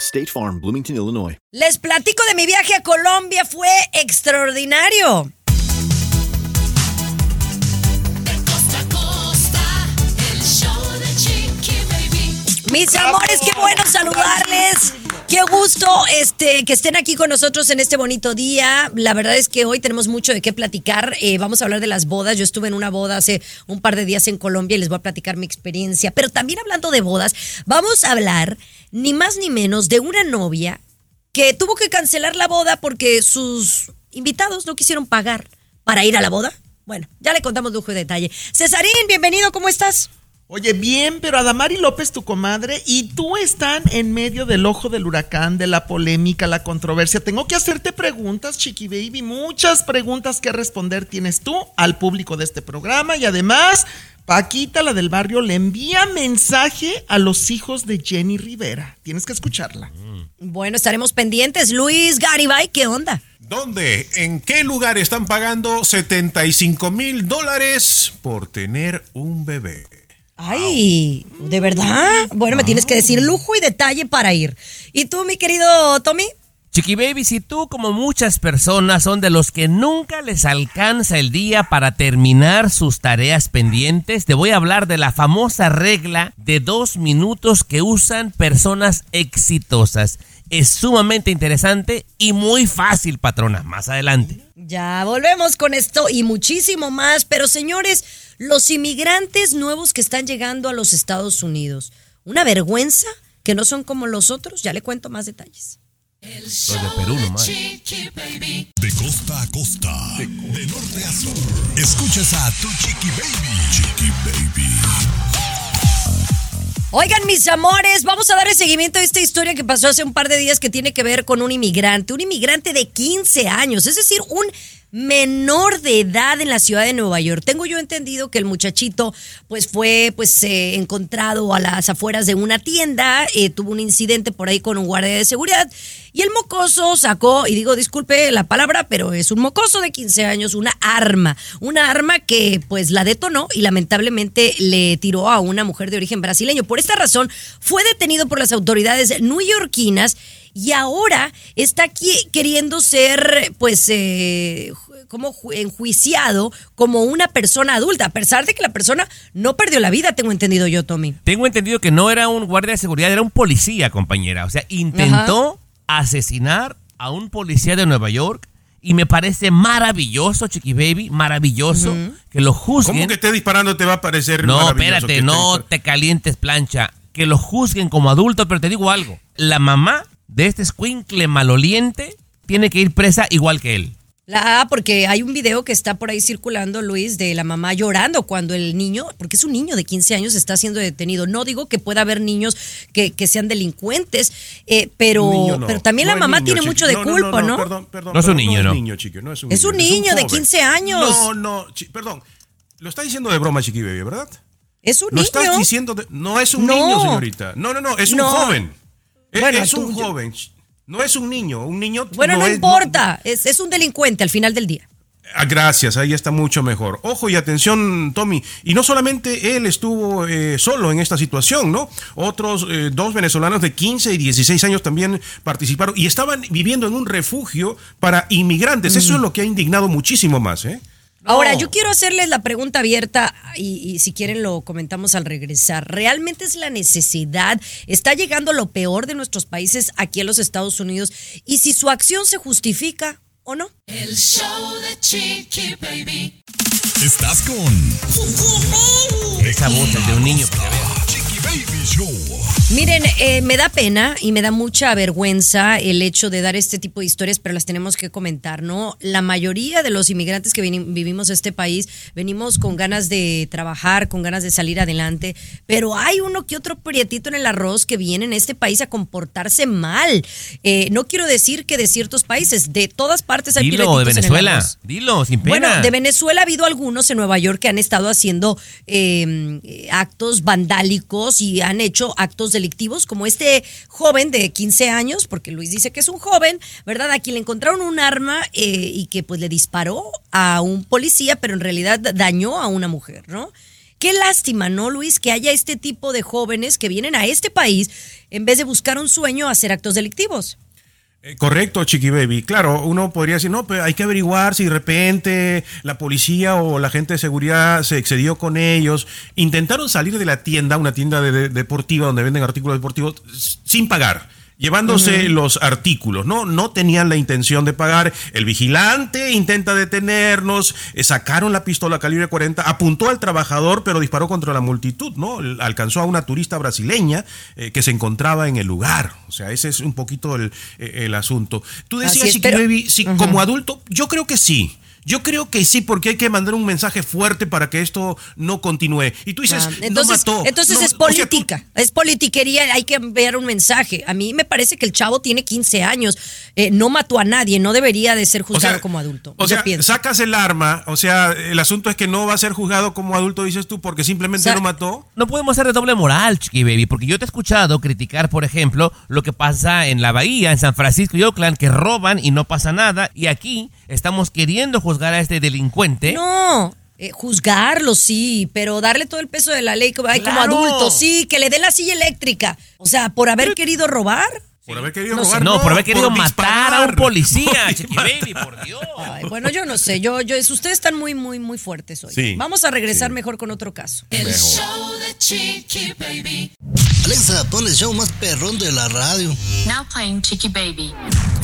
State Farm, Bloomington, Illinois. Les platico de mi viaje a Colombia, fue extraordinario. Costa a costa, el show de Chiqui Baby. Mis amores, qué bueno saludarles. Qué gusto este, que estén aquí con nosotros en este bonito día. La verdad es que hoy tenemos mucho de qué platicar. Eh, vamos a hablar de las bodas. Yo estuve en una boda hace un par de días en Colombia y les voy a platicar mi experiencia. Pero también hablando de bodas, vamos a hablar ni más ni menos de una novia que tuvo que cancelar la boda porque sus invitados no quisieron pagar para ir a la boda. Bueno, ya le contamos lujo y detalle. Cesarín, bienvenido, ¿cómo estás? Oye, bien, pero Adamari López, tu comadre, y tú están en medio del ojo del huracán, de la polémica, la controversia. Tengo que hacerte preguntas, Chiqui Baby, muchas preguntas que responder tienes tú al público de este programa y además, Paquita, la del barrio, le envía mensaje a los hijos de Jenny Rivera. Tienes que escucharla. Bueno, estaremos pendientes. Luis Garibay, ¿qué onda? ¿Dónde? ¿En qué lugar están pagando 75 mil dólares por tener un bebé? Ay, ¿de verdad? Bueno, me tienes que decir lujo y detalle para ir. ¿Y tú, mi querido Tommy? Chiqui Baby, si tú como muchas personas son de los que nunca les alcanza el día para terminar sus tareas pendientes, te voy a hablar de la famosa regla de dos minutos que usan personas exitosas. Es sumamente interesante y muy fácil, patrona. Más adelante. Ya volvemos con esto y muchísimo más. Pero señores, los inmigrantes nuevos que están llegando a los Estados Unidos, una vergüenza que no son como los otros. Ya le cuento más detalles. Los de Perú nomás. Chiqui Baby. De costa a costa, de, norte a sur. Escuchas a tu Chiqui Baby. Chiqui Baby. Oigan, mis amores, vamos a dar el seguimiento a esta historia que pasó hace un par de días que tiene que ver con un inmigrante, un inmigrante de 15 años, es decir, un menor de edad en la ciudad de Nueva York. Tengo yo entendido que el muchachito pues fue pues eh, encontrado a las afueras de una tienda, eh, tuvo un incidente por ahí con un guardia de seguridad y el mocoso sacó, y digo disculpe la palabra, pero es un mocoso de 15 años, una arma, una arma que pues la detonó y lamentablemente le tiró a una mujer de origen brasileño. Por esta razón fue detenido por las autoridades neoyorquinas y ahora está aquí queriendo ser, pues, eh, como ju- enjuiciado como una persona adulta, a pesar de que la persona no perdió la vida, tengo entendido yo, Tommy. Tengo entendido que no era un guardia de seguridad, era un policía, compañera. O sea, intentó asesinar a un policía de Nueva York y me parece maravilloso, Chiqui Baby, maravilloso que lo juzguen. ¿Cómo que esté disparando te va a parecer No, maravilloso espérate, no esté- te calientes plancha. Que lo juzguen como adulto, pero te digo algo. La mamá de este escuincle maloliente tiene que ir presa igual que él. La, ah, porque hay un video que está por ahí circulando, Luis, de la mamá llorando cuando el niño, porque es un niño de 15 años, está siendo detenido. No digo que pueda haber niños que, que sean delincuentes, eh, pero, no. pero también No la mamá niño, tiene mucho de No, culpa, ¿no? Perdón, perdón, No es un niño, no es niño, chiqui, no es un Es niño. un niño de joven. 15 años. No, no, perdón. Lo está diciendo de broma, chiqui baby, ¿verdad? Es un Lo niño. estás diciendo de... No es un No. niño, señorita. No, no, no, es un No. joven. Es, Bueno, es un tú- joven. No es un niño. Un niño Bueno, no, es- importa, es, es un delincuente al final del día. Ah, Gracias, ahí está mucho mejor. Ojo y atención, Tommy. Y no solamente él estuvo eh, solo en esta situación, ¿no? Otros eh, dos venezolanos de 15 y 16 años también participaron y estaban viviendo en un refugio para inmigrantes. Eso es lo que ha indignado muchísimo más, ¿eh? Ahora, yo quiero hacerles la pregunta abierta y, y si quieren lo comentamos al regresar. ¿Realmente es la necesidad? ¿Está llegando lo peor de nuestros países aquí a los Estados Unidos? Y si su acción se justifica o no. El show de Chiqui Baby. Estás con Esa voz de un niño. Chiqui Baby. Show. Miren, eh, me da pena y me da mucha vergüenza el hecho de dar este tipo de historias, pero las tenemos que comentar, ¿no? La mayoría de los inmigrantes que vivimos este país venimos con ganas de trabajar, con ganas de salir adelante, pero hay uno que otro prietito en el arroz que viene en este país a comportarse mal. Eh, no quiero decir que de ciertos países, de todas partes hay Dilo, de en el Venezuela. arroz. Dilo, sin pena. Bueno, de Venezuela ha habido algunos en Nueva York que han estado haciendo eh, actos vandálicos y han hecho actos delictivos, como este joven de 15 años, porque Luis dice que es un joven, ¿verdad? A quien le encontraron un arma eh, y que pues le disparó a un policía, pero en realidad dañó a una mujer, ¿no? Qué lástima, ¿no, Luis? Que haya este tipo de jóvenes que vienen a este país en vez de buscar un sueño a hacer actos delictivos. Eh, Correcto, Chiqui Baby. Claro, uno podría decir, no, pero hay que averiguar si de repente la policía o la gente de seguridad se excedió con ellos. Intentaron salir de la tienda, una tienda de- de- deportiva donde venden artículos deportivos, sin pagar. Llevándose los artículos, ¿no? No tenían la intención de pagar. El vigilante intenta detenernos, eh, sacaron la pistola calibre 40, apuntó al trabajador, pero disparó contra la multitud, ¿no? Alcanzó a una turista brasileña eh, que se encontraba en el lugar. O sea, ese es un poquito el, eh, el asunto. Tú decías, es, si como adulto, yo creo que sí. Yo creo que sí, porque hay que mandar un mensaje fuerte para que esto no continúe. Y tú dices, Ah, no entonces, mató. entonces No, es o sea, tú- política, es politiquería, hay que enviar un mensaje. A mí me parece que el chavo tiene 15 años, eh, no mató a nadie, no debería de ser O juzgado sea, como adulto. O sea, pienso. sacas el arma, o sea, el asunto es que no va a ser juzgado como adulto, dices tú, porque simplemente O sea, lo mató. No podemos ser de doble moral, Chiqui Baby, porque yo te he escuchado criticar, por ejemplo, lo que pasa en la Bahía, en San Francisco y Oakland, que roban y no pasa nada, y aquí estamos queriendo juzgar a este delincuente. No, eh, juzgarlo sí, pero darle todo el peso de la ley como, adulto, sí, que le dé la silla eléctrica. O sea, por haber querido robar. Por haber querido No sé. robar. No, por haber querido matar a un policía, Por Chiqui disparar. Baby, por Dios. Ay, bueno, yo no sé, yo, yo, ustedes están muy, muy, muy fuertes hoy. Sí, Vamos a regresar mejor con otro caso. El show de Chiqui Baby. Alexa, pon el show más perrón de la radio. Now playing Chiqui Baby.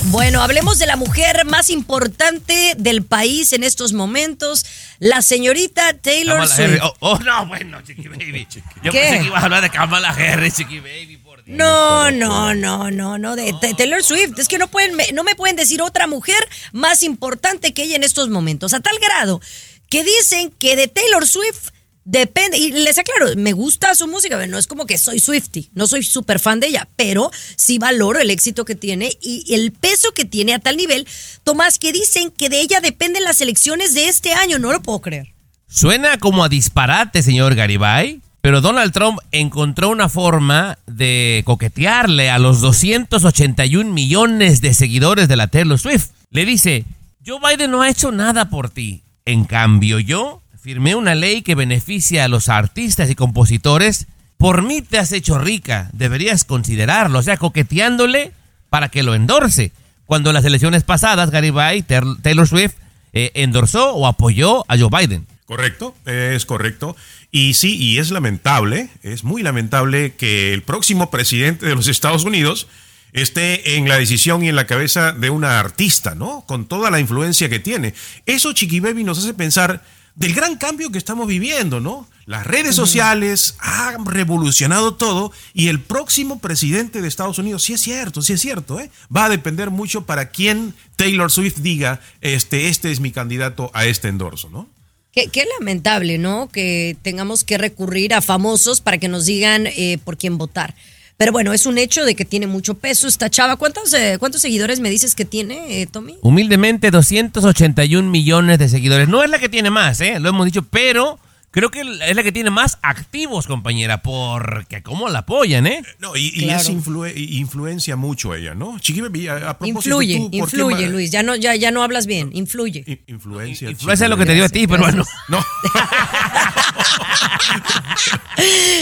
Bueno, hablemos de la mujer más importante del país en estos momentos, la señorita Taylor Kamala Swift. Oh, oh, no, bueno, Chiqui Baby. Yo ¿Qué? pensé que ibas a hablar de Kamala Harris, Chiqui Baby, por Dios. No, no, no, no, no, de, de Taylor Swift. Es que no pueden, no me pueden decir otra mujer más importante que ella en estos momentos, a tal grado que dicen que de Taylor Swift depende, y les aclaro, me gusta su música, no es como que soy Swifty, no soy súper fan de ella, pero sí valoro el éxito que tiene y el peso que tiene a tal nivel, Tomás, que dicen que de ella dependen las elecciones de este año, no lo puedo creer. Suena como a disparate, señor Garibay, pero Donald Trump encontró una forma de coquetearle a los 281 millones de seguidores de la Taylor Swift. Le dice, Joe Biden no ha hecho nada por ti. En cambio, yo firmé una ley que beneficia a los artistas y compositores. Por mí te has hecho rica, deberías considerarlo, o sea, coqueteándole para que lo endorse. Cuando en las elecciones pasadas, Garibay, Taylor Swift, eh, endorsó o apoyó a Joe Biden. Correcto, es correcto. Y sí, y es lamentable, es muy lamentable que el próximo presidente de los Estados Unidos esté en la decisión y en la cabeza de una artista, ¿no? Con toda la influencia que tiene. Eso, Chiqui Baby, nos hace pensar del gran cambio que estamos viviendo, ¿no? Las redes sociales han revolucionado todo y el próximo presidente de Estados Unidos, sí es cierto, sí es cierto, ¿eh? va a depender mucho para quién Taylor Swift diga, este, este es mi candidato a este endorso, ¿no? Qué, lamentable, ¿no? Que tengamos que recurrir a famosos para que nos digan eh, por quién votar. Pero bueno, es un hecho de que tiene mucho peso esta chava. ¿Cuántos, eh, cuántos seguidores me dices que tiene, eh, Tommy? Humildemente, 281 millones de seguidores. No es la que tiene más, ¿eh? Lo hemos dicho, pero creo que es la que tiene más activos, compañera, porque cómo la apoyan, ¿eh? No, y, y Claro. es y influencia mucho ella, ¿no? Chiqui Baby, a, a propósito, Influye, ¿tú por qué influye, Luis. Ya no, ya, ya no hablas bien. Influye. Influencia. Influencia es lo que te dio a ti, pero bueno. No.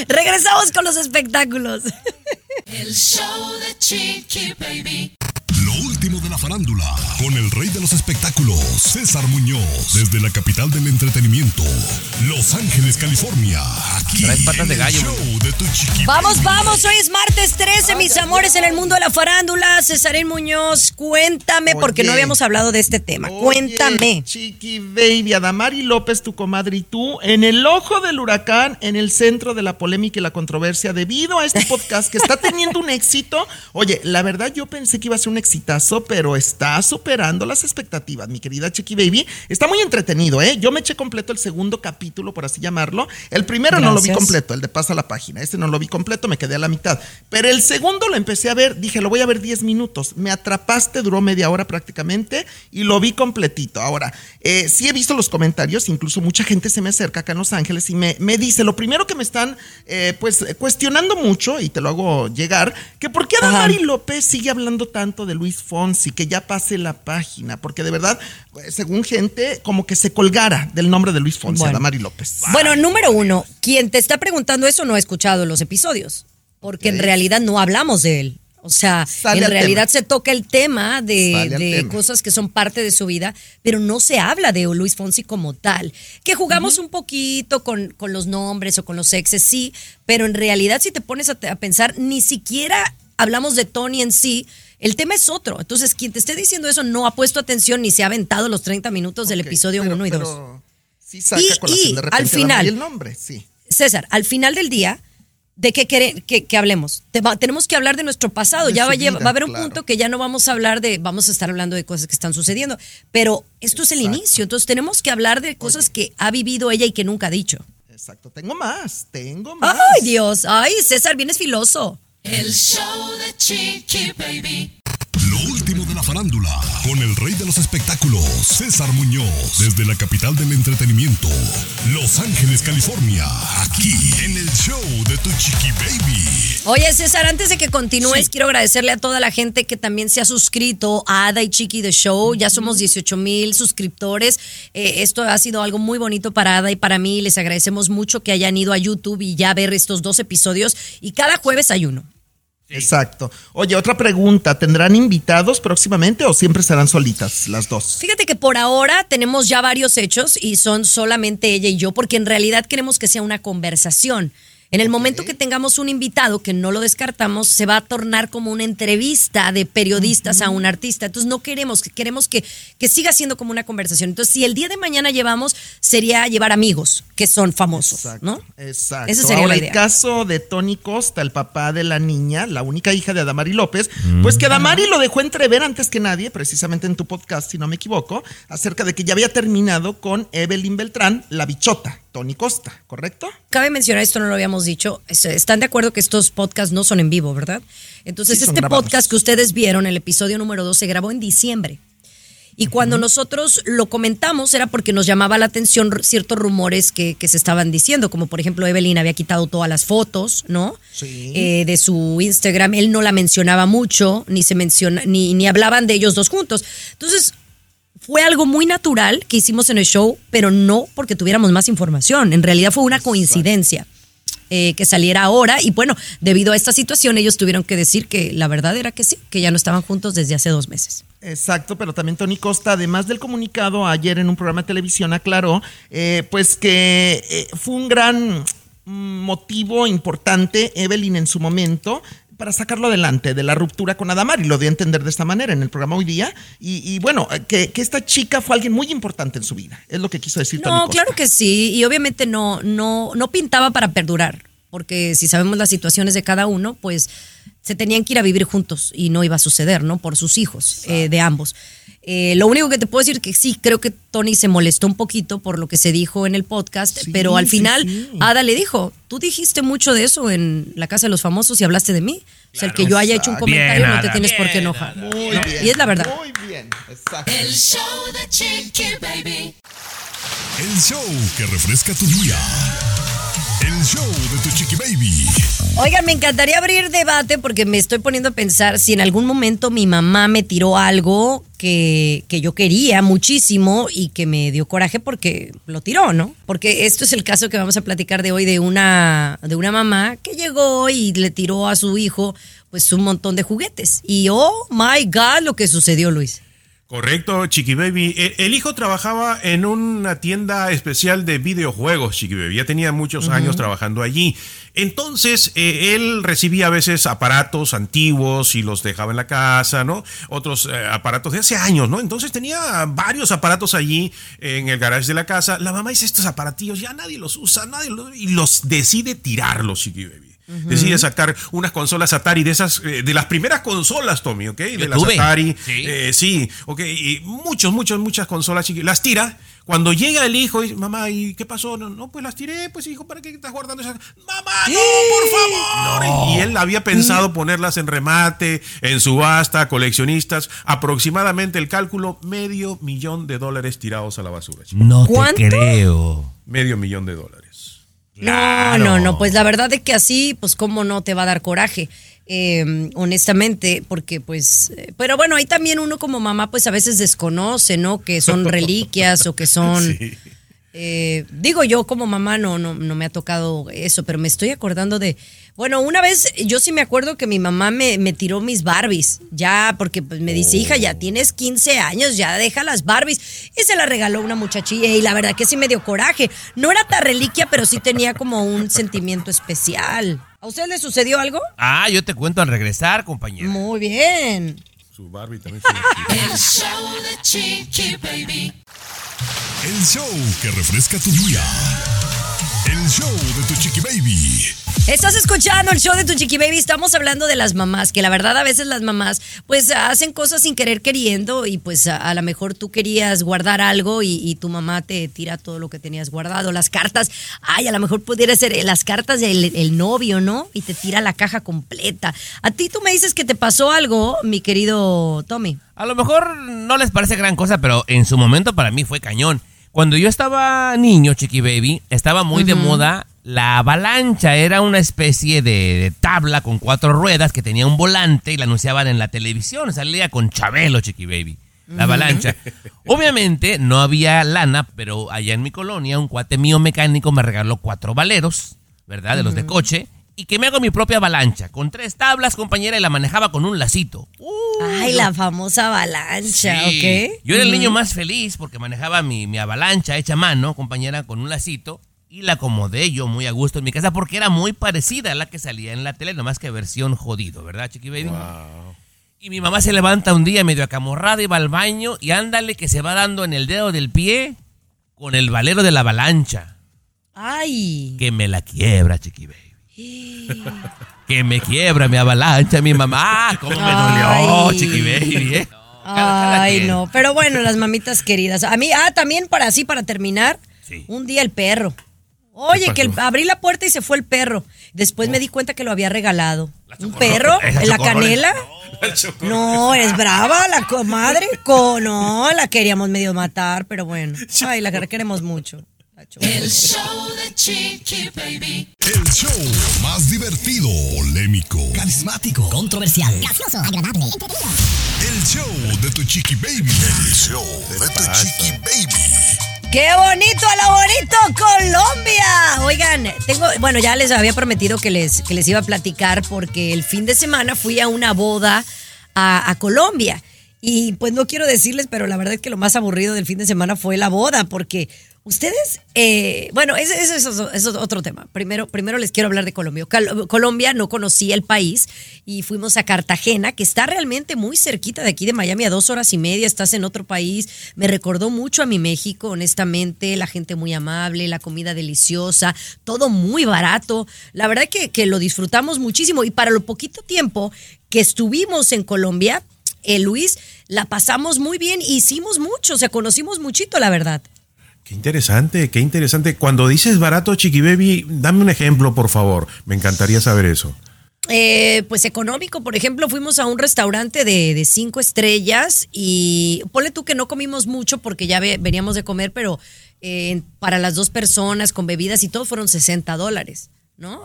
Regresamos con los espectáculos. El show de Chiqui Baby. Último de la la farándula, con el rey de los espectáculos, César Muñoz, desde la capital del entretenimiento, Los Ángeles, California, aquí Traes patas en de el gallo, show de tu Vamos, vamos, hoy es martes 13, mis amores, en el mundo de la farándula. Cesarín Muñoz, cuéntame, porque no habíamos hablado de este tema. Oye, Cuéntame. Chiqui Baby, Adamari López, tu comadre y tú, en el ojo del huracán, en el centro de la polémica y la controversia, debido a este podcast que está teniendo un éxito. Oye, la verdad yo pensé que iba a ser un exitazo, pero está superando las expectativas, mi querida Chiqui Baby. Está muy entretenido, ¿eh? Yo me eché completo el segundo capítulo, por así llamarlo. El primero no lo vi completo, el de pasa la página. Este no lo vi completo, me quedé a la mitad. Pero el segundo lo empecé a ver, dije, lo voy a ver 10 minutos. Me atrapaste, duró media hora prácticamente y lo vi completito. Ahora, eh, sí he visto los comentarios, incluso mucha gente se me acerca acá en Los Ángeles y me, me dice, lo primero que me están eh, pues cuestionando mucho, y te lo hago llegar, que por qué. Adamari López sigue hablando tanto de Luis Fonsi, que ya pase la página, porque de verdad, según gente, como que se colgara del nombre de Luis Fonsi, Bueno. Adamari López. Bueno, número uno, quien te está preguntando eso no ha escuchado los episodios, porque en realidad no hablamos de él. O sea, Sale en al realidad tema. se toca el tema de, tema. cosas que son parte de su vida, pero no se habla de Luis Fonsi como tal. Que jugamos un poquito con, con los nombres o con los exes, sí, pero en realidad si te pones a, a pensar, ni siquiera hablamos de Tony en sí. El tema es otro. Entonces, quien te esté diciendo eso no ha puesto atención ni se ha aventado los 30 minutos del episodio pero- 1 y 2. pero Sí saca Y- a colación y de al final- el nombre, sí. César, al final del día, ¿de qué quere- que, que hablemos? Te va- tenemos que hablar de nuestro pasado. De ya va, a lle- vida, va a haber un claro. punto que ya no vamos a hablar de, vamos a estar hablando de cosas que están sucediendo. Pero esto es el inicio. Entonces tenemos que hablar de cosas que ha vivido ella y que nunca ha dicho. Exacto. Tengo más, tengo más. Ay, Dios. Ay, César, vienes filoso. El show de Chiqui Baby. Lo último de la farándula, con el rey de los espectáculos, César Muñoz, desde la capital del entretenimiento, Los Ángeles, California, aquí en el show de tu chiqui baby. Oye, César, antes de que continúes, quiero agradecerle a toda la gente que también se ha suscrito a Ada y Chiqui The Show. Ya somos 18 mil suscriptores. Eh, esto ha sido algo muy bonito para Ada y para mí. Les agradecemos mucho que hayan ido a YouTube y ya ver estos dos episodios. Y cada jueves hay uno. Exacto. Oye, otra pregunta. ¿Tendrán invitados próximamente o siempre serán solitas las dos? Fíjate que por ahora tenemos ya varios hechos y son solamente ella y yo, porque en realidad queremos que sea una conversación. En el momento que tengamos un invitado, que no lo descartamos, se va a tornar como una entrevista de periodistas a un artista. Entonces no queremos, queremos que, que siga siendo como una conversación. Entonces, si el día de mañana llevamos, sería llevar amigos que son famosos, ¿no? Exacto. Esa sería Ahora, la el caso de Tony Costa, el papá de la niña, la única hija de Adamari López, pues que Adamari lo dejó entrever antes que nadie, precisamente en tu podcast, si no me equivoco, acerca de que ya había terminado con Evelyn Beltrán, la bichota, Tony Costa, ¿correcto? Cabe mencionar, esto no lo habíamos dicho, es- están de acuerdo que estos podcasts no son en vivo, ¿verdad? Entonces, Sí, este grabados. podcast que ustedes vieron, el episodio número 2, se grabó en diciembre. Y cuando nosotros lo comentamos era porque nos llamaba la atención ciertos rumores que, que se estaban diciendo, como por ejemplo Evelyn había quitado todas las fotos, ¿no? Sí. Eh, de su Instagram, él no la mencionaba mucho, ni se menciona, ni, ni hablaban de ellos dos juntos. Entonces, fue algo muy natural que hicimos en el show, pero no porque tuviéramos más información. En realidad fue una coincidencia eh, que saliera ahora. Y bueno, debido a esta situación, ellos tuvieron que decir que la verdad era que sí, que ya no estaban juntos desde hace dos meses. Exacto, pero también Tony Costa, además del comunicado, ayer en un programa de televisión aclaró, eh, pues que eh, fue un gran motivo importante, Evelyn en su momento, para sacarlo adelante de la ruptura con Adamari, lo dio a entender de esta manera en el programa hoy día, y, y bueno, que, que esta chica fue alguien muy importante en su vida, es lo que quiso decir Tony No, Costa. claro que sí, y obviamente no, no, no pintaba para perdurar, porque si sabemos las situaciones de cada uno, pues se tenían que ir a vivir juntos y no iba a suceder, ¿no? Por sus hijos, eh, de ambos. Eh, lo único que te puedo decir que sí, creo que Tony se molestó un poquito por lo que se dijo en el podcast, Sí, pero al final sí. Ada le dijo, tú dijiste mucho de eso en la Casa de los Famosos y hablaste de mí. o sea, el que yo haya hecho un comentario Bien, no te Ada, tienes por qué enojar. ¿no? bien. Y es la verdad. Muy bien, exacto. El show de Chiqui Baby. El show que refresca tu día. El show de tu chiqui baby. Oigan, me encantaría abrir debate porque me estoy poniendo a pensar si en algún momento mi mamá me tiró algo que, que yo quería muchísimo y que me dio coraje porque lo tiró, ¿no? Porque esto es el caso que vamos a platicar de hoy de una, de una mamá que llegó y le tiró a su hijo pues un montón de juguetes. Y oh my God, lo que sucedió, Luis. Correcto, Chiqui Baby. E- El, hijo trabajaba en una tienda especial de videojuegos, Chiqui Baby. Ya tenía muchos años trabajando allí. Entonces, eh, él recibía a veces aparatos antiguos y los dejaba en la casa, ¿no? Otros eh, aparatos de hace años, ¿no? Entonces tenía varios aparatos allí en el garage de la casa. La mamá dice, estos aparatillos ya nadie los usa, nadie los... Y los decide tirarlos, Chiqui Baby. Decide sacar unas consolas Atari de esas, eh, de las primeras consolas, Tommy, ¿ok? De las tuve. Atari. Sí. eh, sí, ok. Y muchos, muchos, muchas consolas chiqui- Las tira. Cuando llega el hijo, dice, mamá, ¿y qué pasó? No, no, pues las tiré, pues hijo, ¿para qué estás guardando esas? Mamá, no, por favor. Y él había pensado ponerlas en remate, en subasta, coleccionistas. Aproximadamente el cálculo, medio millón de dólares tirados a la basura. chiqui. No ¿Cuánto? te creo. Medio millón de dólares. Claro. No, no, no, pues la verdad es que así, pues cómo no te va a dar coraje, eh, honestamente, porque pues, eh, pero bueno, ahí también uno como mamá pues a veces desconoce, ¿no? Que son reliquias o que son... Sí. Eh, digo yo como mamá no, no, no me ha tocado eso, pero me estoy acordando de, bueno, una vez yo sí me acuerdo que mi mamá me, me tiró mis Barbies, ya, porque pues, me dice, hija, ya tienes 15 años, ya deja las Barbies, y se la regaló una muchachilla y la verdad que sí me dio coraje, no era tan reliquia, pero sí tenía como un sentimiento especial. ¿A usted le sucedió algo? Ah, yo te cuento al regresar, compañero. Muy bien. Su Barbie también. tiró. El show de Chiqui Baby. El show que refresca tu día. El show de tu chiqui baby. Estás escuchando el show de tu chiqui baby. Estamos hablando de las mamás, que la verdad a veces las mamás pues hacen cosas sin querer queriendo y pues a, a lo mejor tú querías guardar algo y, y tu mamá te tira todo lo que tenías guardado. Las cartas, ay, a lo mejor pudiera ser las cartas del el novio, ¿no? Y te tira la caja completa. A ti tú me dices que te pasó algo, mi querido Tommy. A lo mejor no les parece gran cosa, pero en su momento para mí fue cañón. Cuando yo estaba niño, Chiqui Baby, estaba muy de moda la avalancha. Era una especie de, de tabla con cuatro ruedas que tenía un volante y la anunciaban en la televisión. Salía con Chabelo, Chiqui Baby. La avalancha. Obviamente no había lana, pero allá en mi colonia un cuate mío mecánico me regaló cuatro valeros, ¿verdad? De los de coche. Y que me hago mi propia avalancha, con tres tablas, compañera, y la manejaba con un lacito. Ay, la famosa avalancha, Sí. ¿ok? Yo era el niño más feliz porque manejaba mi, mi avalancha hecha a mano, compañera, con un lacito. Y la acomodé yo muy a gusto en mi casa porque era muy parecida a la que salía en la tele, nomás que versión jodido, ¿verdad, Chiqui Baby? Y mi mamá se levanta un día medio acamorrada y va al baño y ándale que se va dando en el dedo del pie con el valero de la avalancha. Ay. Que me la quiebra, Chiqui Baby. Que me quiebra mi avalancha, mi mamá. ¿Cómo me dolió. Chiqui Baby? eh? Cada Ay, no. Pero bueno, las mamitas queridas. A mí, ah, también para así, para terminar, Sí. un día el perro. Oye, ¿Qué que el- abrí la puerta y se fue el perro. Después me di cuenta que lo había regalado. ¿Un perro? ¿En la canela? No, es brava la comadre. Co- no, la queríamos medio matar, pero bueno. Ay, la queremos mucho. El show de Chiqui Baby. El show más divertido, polémico, Carismático, controversial. Gracioso, agradable, el show de tu chiqui baby. El show de tu chiqui baby. ¡Qué bonito a lo bonito Colombia! Oigan, tengo, bueno, ya les había prometido que les, que les iba a platicar porque el fin de semana fui a una boda a, a Colombia. Y pues no quiero decirles, pero la verdad es que lo más aburrido del fin de semana fue la boda, porque ustedes, eh, bueno, eso, es otro tema. Primero, primero les quiero hablar de Colombia. Colombia no conocía el país y fuimos a Cartagena, que está realmente muy cerquita de aquí de Miami, a dos horas y media, estás en otro país. Me recordó mucho a mi México, honestamente, la gente muy amable, la comida deliciosa, todo muy barato. La verdad que, que lo disfrutamos muchísimo y para lo poquito tiempo que estuvimos en Colombia, eh, Luis, la pasamos muy bien, hicimos mucho, o sea, conocimos muchito, la verdad. Qué interesante, qué interesante. Cuando dices barato, Chiqui Baby, dame un ejemplo, por favor. Me encantaría saber eso. eh, pues económico. Por ejemplo, fuimos a un restaurante de, de cinco estrellas y ponle tú que no comimos mucho porque ya ve- veníamos de comer, pero eh, para las dos personas con bebidas y todo fueron 60 dólares, ¿no?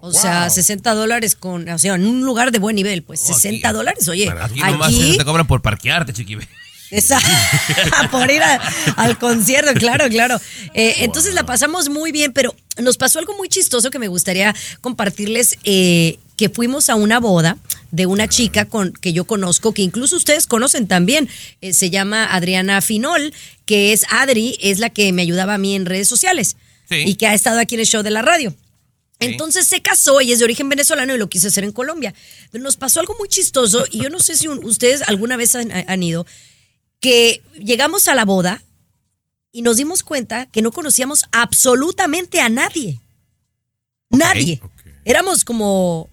o sea, 60 dólares con, o sea, en un lugar de buen nivel, pues 60 dólares, oye, Aquí nomás aquí te cobran por parquearte, chiquibe. Esa- por ir a- al concierto, claro, claro. Eh, Entonces la pasamos muy bien, pero nos pasó algo muy chistoso que me gustaría compartirles, eh, que fuimos a una boda de una chica con, que yo conozco, que incluso ustedes conocen también, eh, se llama Adriana Finol, que es Adri, es la que me ayudaba a mí en redes sociales Sí. y que ha estado aquí en el show de la radio. Entonces se casó y es de origen venezolano y lo quiso hacer en Colombia. Pero nos pasó algo muy chistoso y yo no sé si un- ustedes alguna vez han, han ido, que llegamos a la boda y nos dimos cuenta que no conocíamos absolutamente a nadie. Nadie. Éramos como,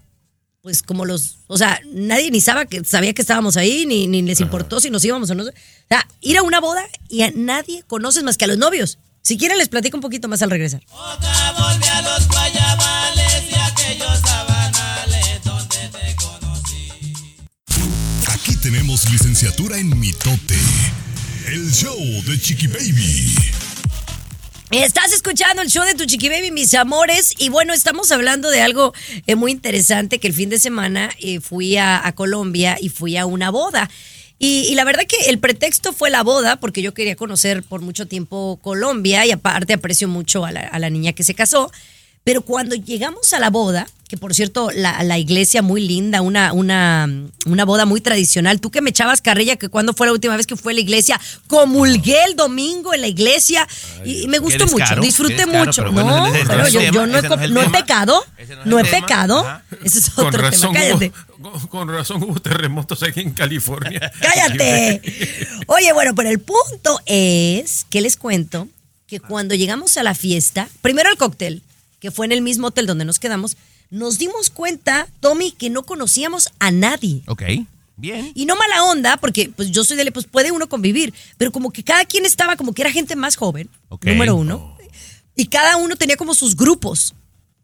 pues como los, o sea, nadie ni sabía que, sabía que estábamos ahí, ni, ni les importó si nos íbamos o no. O sea, ir a una boda y a nadie conoces más que a los novios. Si quieren les platico un poquito más al regresar. Aquí tenemos licenciatura en mitote. El show de Chiqui Baby. Estás escuchando el show de tu chiqui baby, mis amores. Y bueno, estamos hablando de algo eh, muy interesante que el fin de semana eh, fui a, Colombia y fui a una boda. Y, la verdad que el pretexto fue la boda, porque yo quería conocer por mucho tiempo Colombia y aparte aprecio mucho a la niña que se casó. Pero cuando llegamos a la boda, que por cierto, la, la iglesia muy linda, una, una, una boda muy tradicional. Tú que me echabas carrilla, que cuando fue la última vez que fue a la iglesia, comulgué el domingo en la iglesia y, y me gustó mucho, disfruté mucho. pero bueno, no, ese pero yo, tema, yo no, he, no no pecado, no he pecado. ajá. Ese es Con otro razón, tema, cállate. hubo, con razón hubo terremotos aquí en California. Cállate. Oye, bueno, pero el punto es que les cuento que cuando llegamos a la fiesta, primero el cóctel, que fue en el mismo hotel donde nos quedamos, nos dimos cuenta, Tommy, que no conocíamos a nadie. Ok, bien. Y no mala onda, porque pues yo soy de, pues puede uno convivir, pero como que cada quien estaba como que era gente más joven, Ok. número uno, y cada uno tenía como sus grupos.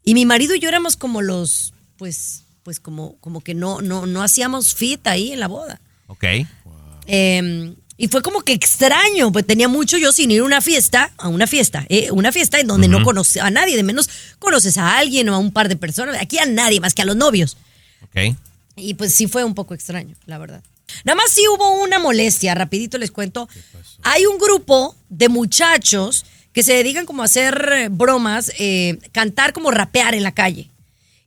Y mi marido y yo éramos como los, pues, pues como, como que no, no, no hacíamos fit ahí en la boda. Ok. Eh, y fue como que extraño, pues tenía mucho yo sin ir a una fiesta, a una fiesta, eh, una fiesta en donde no conoces a nadie, de menos conoces a alguien o a un par de personas, aquí a nadie más que a los novios. Ok. Y pues sí fue un poco extraño, la verdad. Nada más sí hubo una molestia, rapidito les cuento. Hay un grupo de muchachos que se dedican como a hacer bromas, eh, cantar como rapear en la calle.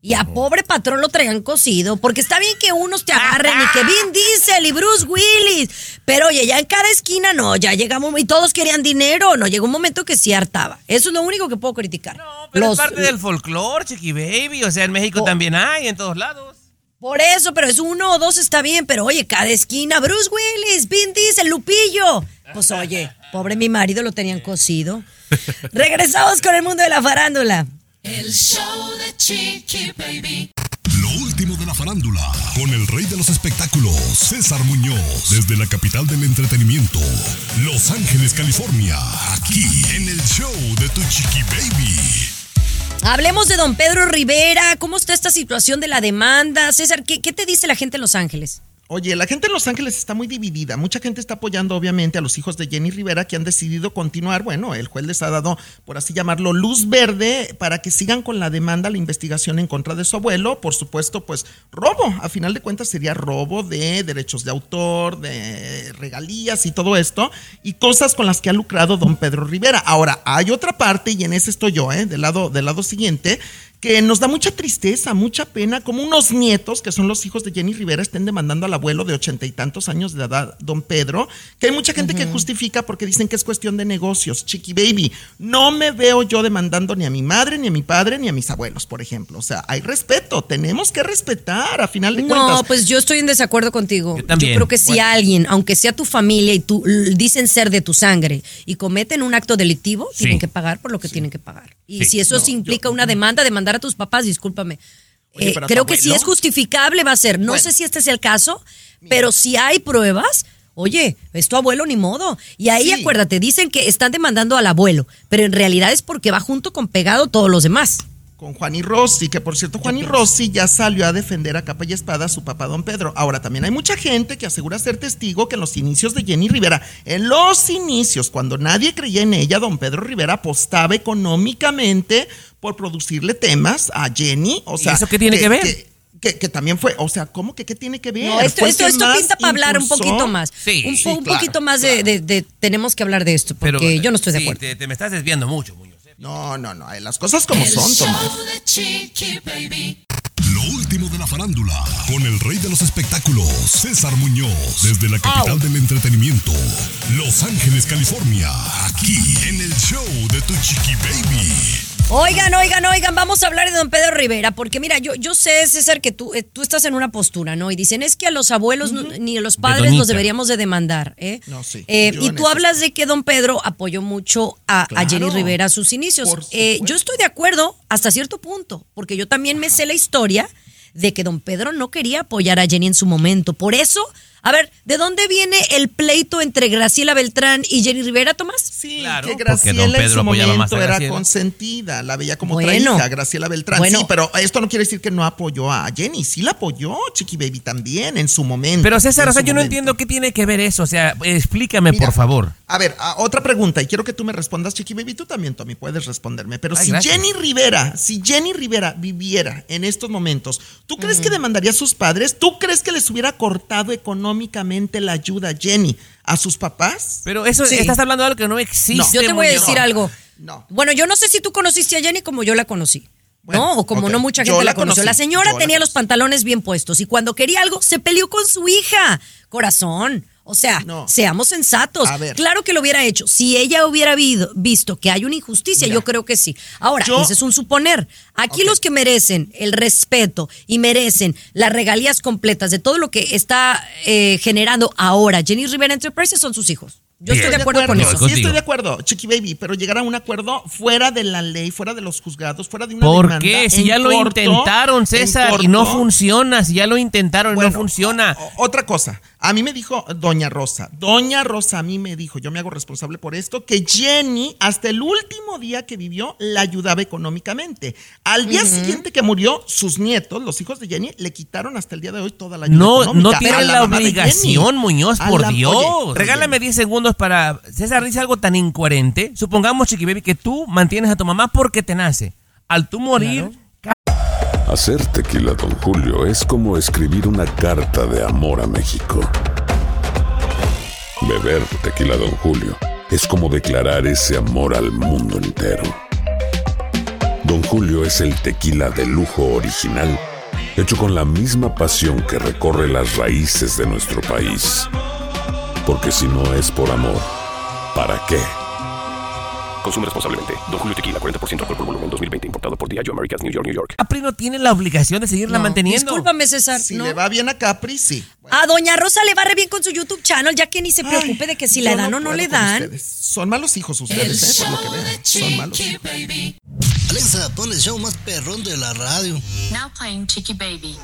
Y a pobre patrón lo traigan cocido, porque está bien que unos te agarren y que Vin Diesel y Bruce Willis, pero oye, ya en cada esquina no, ya llegamos y todos querían dinero, no, llegó un momento que sí hartaba. Eso es lo único que puedo criticar. Pero Los- es parte del folclore, Chiqui Baby. O sea, en México Oh. también hay, en todos lados. Por eso, pero es uno o dos está bien, pero oye, cada esquina, Bruce Willis, Vin Diesel, Lupillo. Pues oye, pobre mi marido lo tenían cocido. Regresamos con el mundo de la farándula. El show de Chiqui Baby. Lo último de la farándula, con el rey de los espectáculos, César Muñoz, desde la capital del entretenimiento, Los Ángeles, California, aquí en el show de Tu Chiqui Baby. Hablemos de don Pedro Rivera. ¿Cómo está esta situación de la demanda? César, ¿qué, qué te dice la gente en Los Ángeles? Oye, la gente en Los Ángeles está muy dividida. Mucha gente está apoyando, obviamente, a los hijos de Jenny Rivera que han decidido continuar. Bueno, el juez les ha dado, por así llamarlo, luz verde para que sigan con la demanda, la investigación en contra de su abuelo. Por supuesto, pues robo. A final de cuentas sería robo de derechos de autor, de regalías y todo esto. Y cosas con las que ha lucrado don Pedro Rivera. Ahora, hay otra parte, y en ese estoy yo, ¿eh? Del lado, del lado siguiente que nos da mucha tristeza, mucha pena, como unos nietos, que son los hijos de Jenny Rivera, estén demandando al abuelo de ochenta y tantos años de edad, don Pedro, que hay mucha gente que justifica porque dicen que es cuestión de negocios. Chiqui baby, no me veo yo demandando ni a mi madre, ni a mi padre, ni a mis abuelos, por ejemplo. O sea, hay respeto, tenemos que respetar, a final de No, cuentas. pues yo estoy en desacuerdo contigo. Yo también. creo que si Bueno. alguien, aunque sea tu familia y tú dicen ser de tu sangre y cometen un acto delictivo, Sí. tienen que pagar por lo que tienen que pagar. Y Sí. si eso implica una demanda, demandar a tus papás, discúlpame. Oye, Eh, creo que si es justificable va a ser. No Bueno. sé si este es el caso, pero si hay pruebas, oye, es tu abuelo ni modo. Y ahí Sí. acuérdate, dicen que están demandando al abuelo, pero en realidad es porque va junto con pegado todos los demás. con Juan y Rossi, que por cierto, Juan y Rossi ya salió a defender a capa y espada a su papá don Pedro. Ahora, también hay mucha gente que asegura ser testigo que en los inicios de Jenny Rivera, en los inicios, cuando nadie creía en ella, don Pedro Rivera apostaba económicamente por producirle temas a Jenny. O ¿Y sea, eso qué tiene que ver? Que, que- que también fue, o sea, ¿cómo que qué tiene que ver? No, esto, el esto, esto pinta para hablar un poquito más. Sí. un, po- Sí, un claro, poquito más de, de- de- Tenemos que hablar de esto, porque yo no estoy de acuerdo. Te, te me estás desviando mucho, Muñoz. ¿eh? No, no, no, eh, las cosas como son, Tomás. Show de Chiqui Baby. Lo último de la farándula, con el rey de los espectáculos, César Muñoz, desde la capital del entretenimiento, Los Ángeles, California, aquí en el show de Tu Chiqui Baby. Oigan, oigan, oigan, vamos a hablar de don Pedro Rivera, porque mira, yo, yo sé, César, que tú, eh, tú estás en una postura, ¿no? Y dicen, es que a los abuelos ni a los padres los deberíamos de demandar, ¿eh? No, sí, Eh, y tú hablas de que don Pedro apoyó mucho a, Jenny Rivera a sus inicios. Eh, yo estoy de acuerdo hasta cierto punto, porque yo también me sé la historia de que don Pedro no quería apoyar a Jenny en su momento. Por eso, a ver, ¿de dónde viene el pleito entre Graciela Beltrán y Jenny Rivera, Tomás? Sí, Claro, que porque Graciela don en Pedro su apoyaba más momento a era Graciela. consentida, la veía como otra Bueno. hija, Graciela Beltrán. Bueno. Sí, pero esto no quiere decir que no apoyó a Jenny, sí la apoyó, Chiqui Baby también en su momento. Pero César, o sea, yo no entiendo qué tiene que ver eso. O sea, explícame, Mira, por favor. A ver, a- otra pregunta, y quiero que tú me respondas, Chiqui Baby, tú también, Tommy, puedes responderme. Pero Ay, si gracias. Jenny Rivera, si Jenny Rivera viviera en estos momentos, ¿tú crees que demandaría a sus padres? ¿Tú crees que les hubiera cortado económicamente la ayuda a Jenny a sus papás? Pero eso, Sí. estás hablando de algo que no existe. Yo te voy a decir algo. No. Bueno, yo no sé si tú conociste a Jenny como yo la conocí. Bueno, ¿No? O como no mucha Yo gente la, la conoció. conocí. La señora Yo la tenía los pantalones bien puestos y cuando quería algo se peleó con su hija. Corazón. O sea, No. seamos sensatos. A ver. Claro que lo hubiera hecho. Si ella hubiera visto que hay una injusticia, Mira. yo creo que sí. Ahora, Yo- ese es un suponer. Aquí los que merecen el respeto y merecen las regalías completas de todo lo que está eh, generando ahora Jenny Rivera Enterprises son sus hijos. Yo Bien. estoy de acuerdo con eso. Sí, estoy de acuerdo, Chiqui Baby, pero llegar a un acuerdo fuera de la ley, fuera de los juzgados, fuera de una ¿Por demanda, qué? Si ya lo intentaron, en César, y no funciona. Si ya lo intentaron y no funciona. otra cosa, a mí me dijo Doña Rosa, Doña Rosa a mí me dijo, yo me hago responsable por esto, que Jenny hasta el último día que vivió la ayudaba económicamente. Al día siguiente que murió, sus nietos, los hijos de Jenny, le quitaron hasta el día de hoy toda la ayuda No, económica. no A tienen la, de obligación. Muñoz, por la- Dios. oye, Regálame oye, 10 segundos para. César dice algo tan incoherente. Supongamos, Chiqui Baby, que tú mantienes a tu mamá porque te nace. Al tú morir, Hacer tequila, Don Julio, es como escribir una carta de amor a México. Beber tequila, Don Julio, es como declarar ese amor al mundo entero. Don Julio es el tequila de lujo original, hecho con la misma pasión que recorre las raíces de nuestro país. Porque si no es por amor, ¿para qué? Consume responsablemente. Don Julio Tequila, 40% alcohol por volumen, 2020. Importado por Diageo Americas, New York, New York. Capri no tiene la obligación de seguirla No, manteniendo. Discúlpame, César. Si no. le va bien a Capri, sí. A Doña Rosa le va re bien con su YouTube channel, ya que ni se preocupe de que si le dan o no le dan. ustedes. Son malos hijos ustedes, ¿eh? Por lo que veo. Son malos. Alexa, pon el show más perrón de la radio. Now playing Chiqui Baby.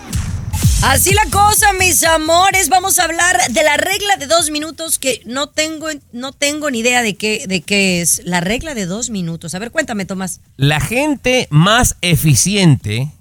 Así la cosa, mis amores. Vamos a hablar de la regla de dos minutos que no tengo, no tengo ni idea de qué, de qué es. La regla de dos minutos. A ver, cuéntame, Tomás. La gente más eficiente,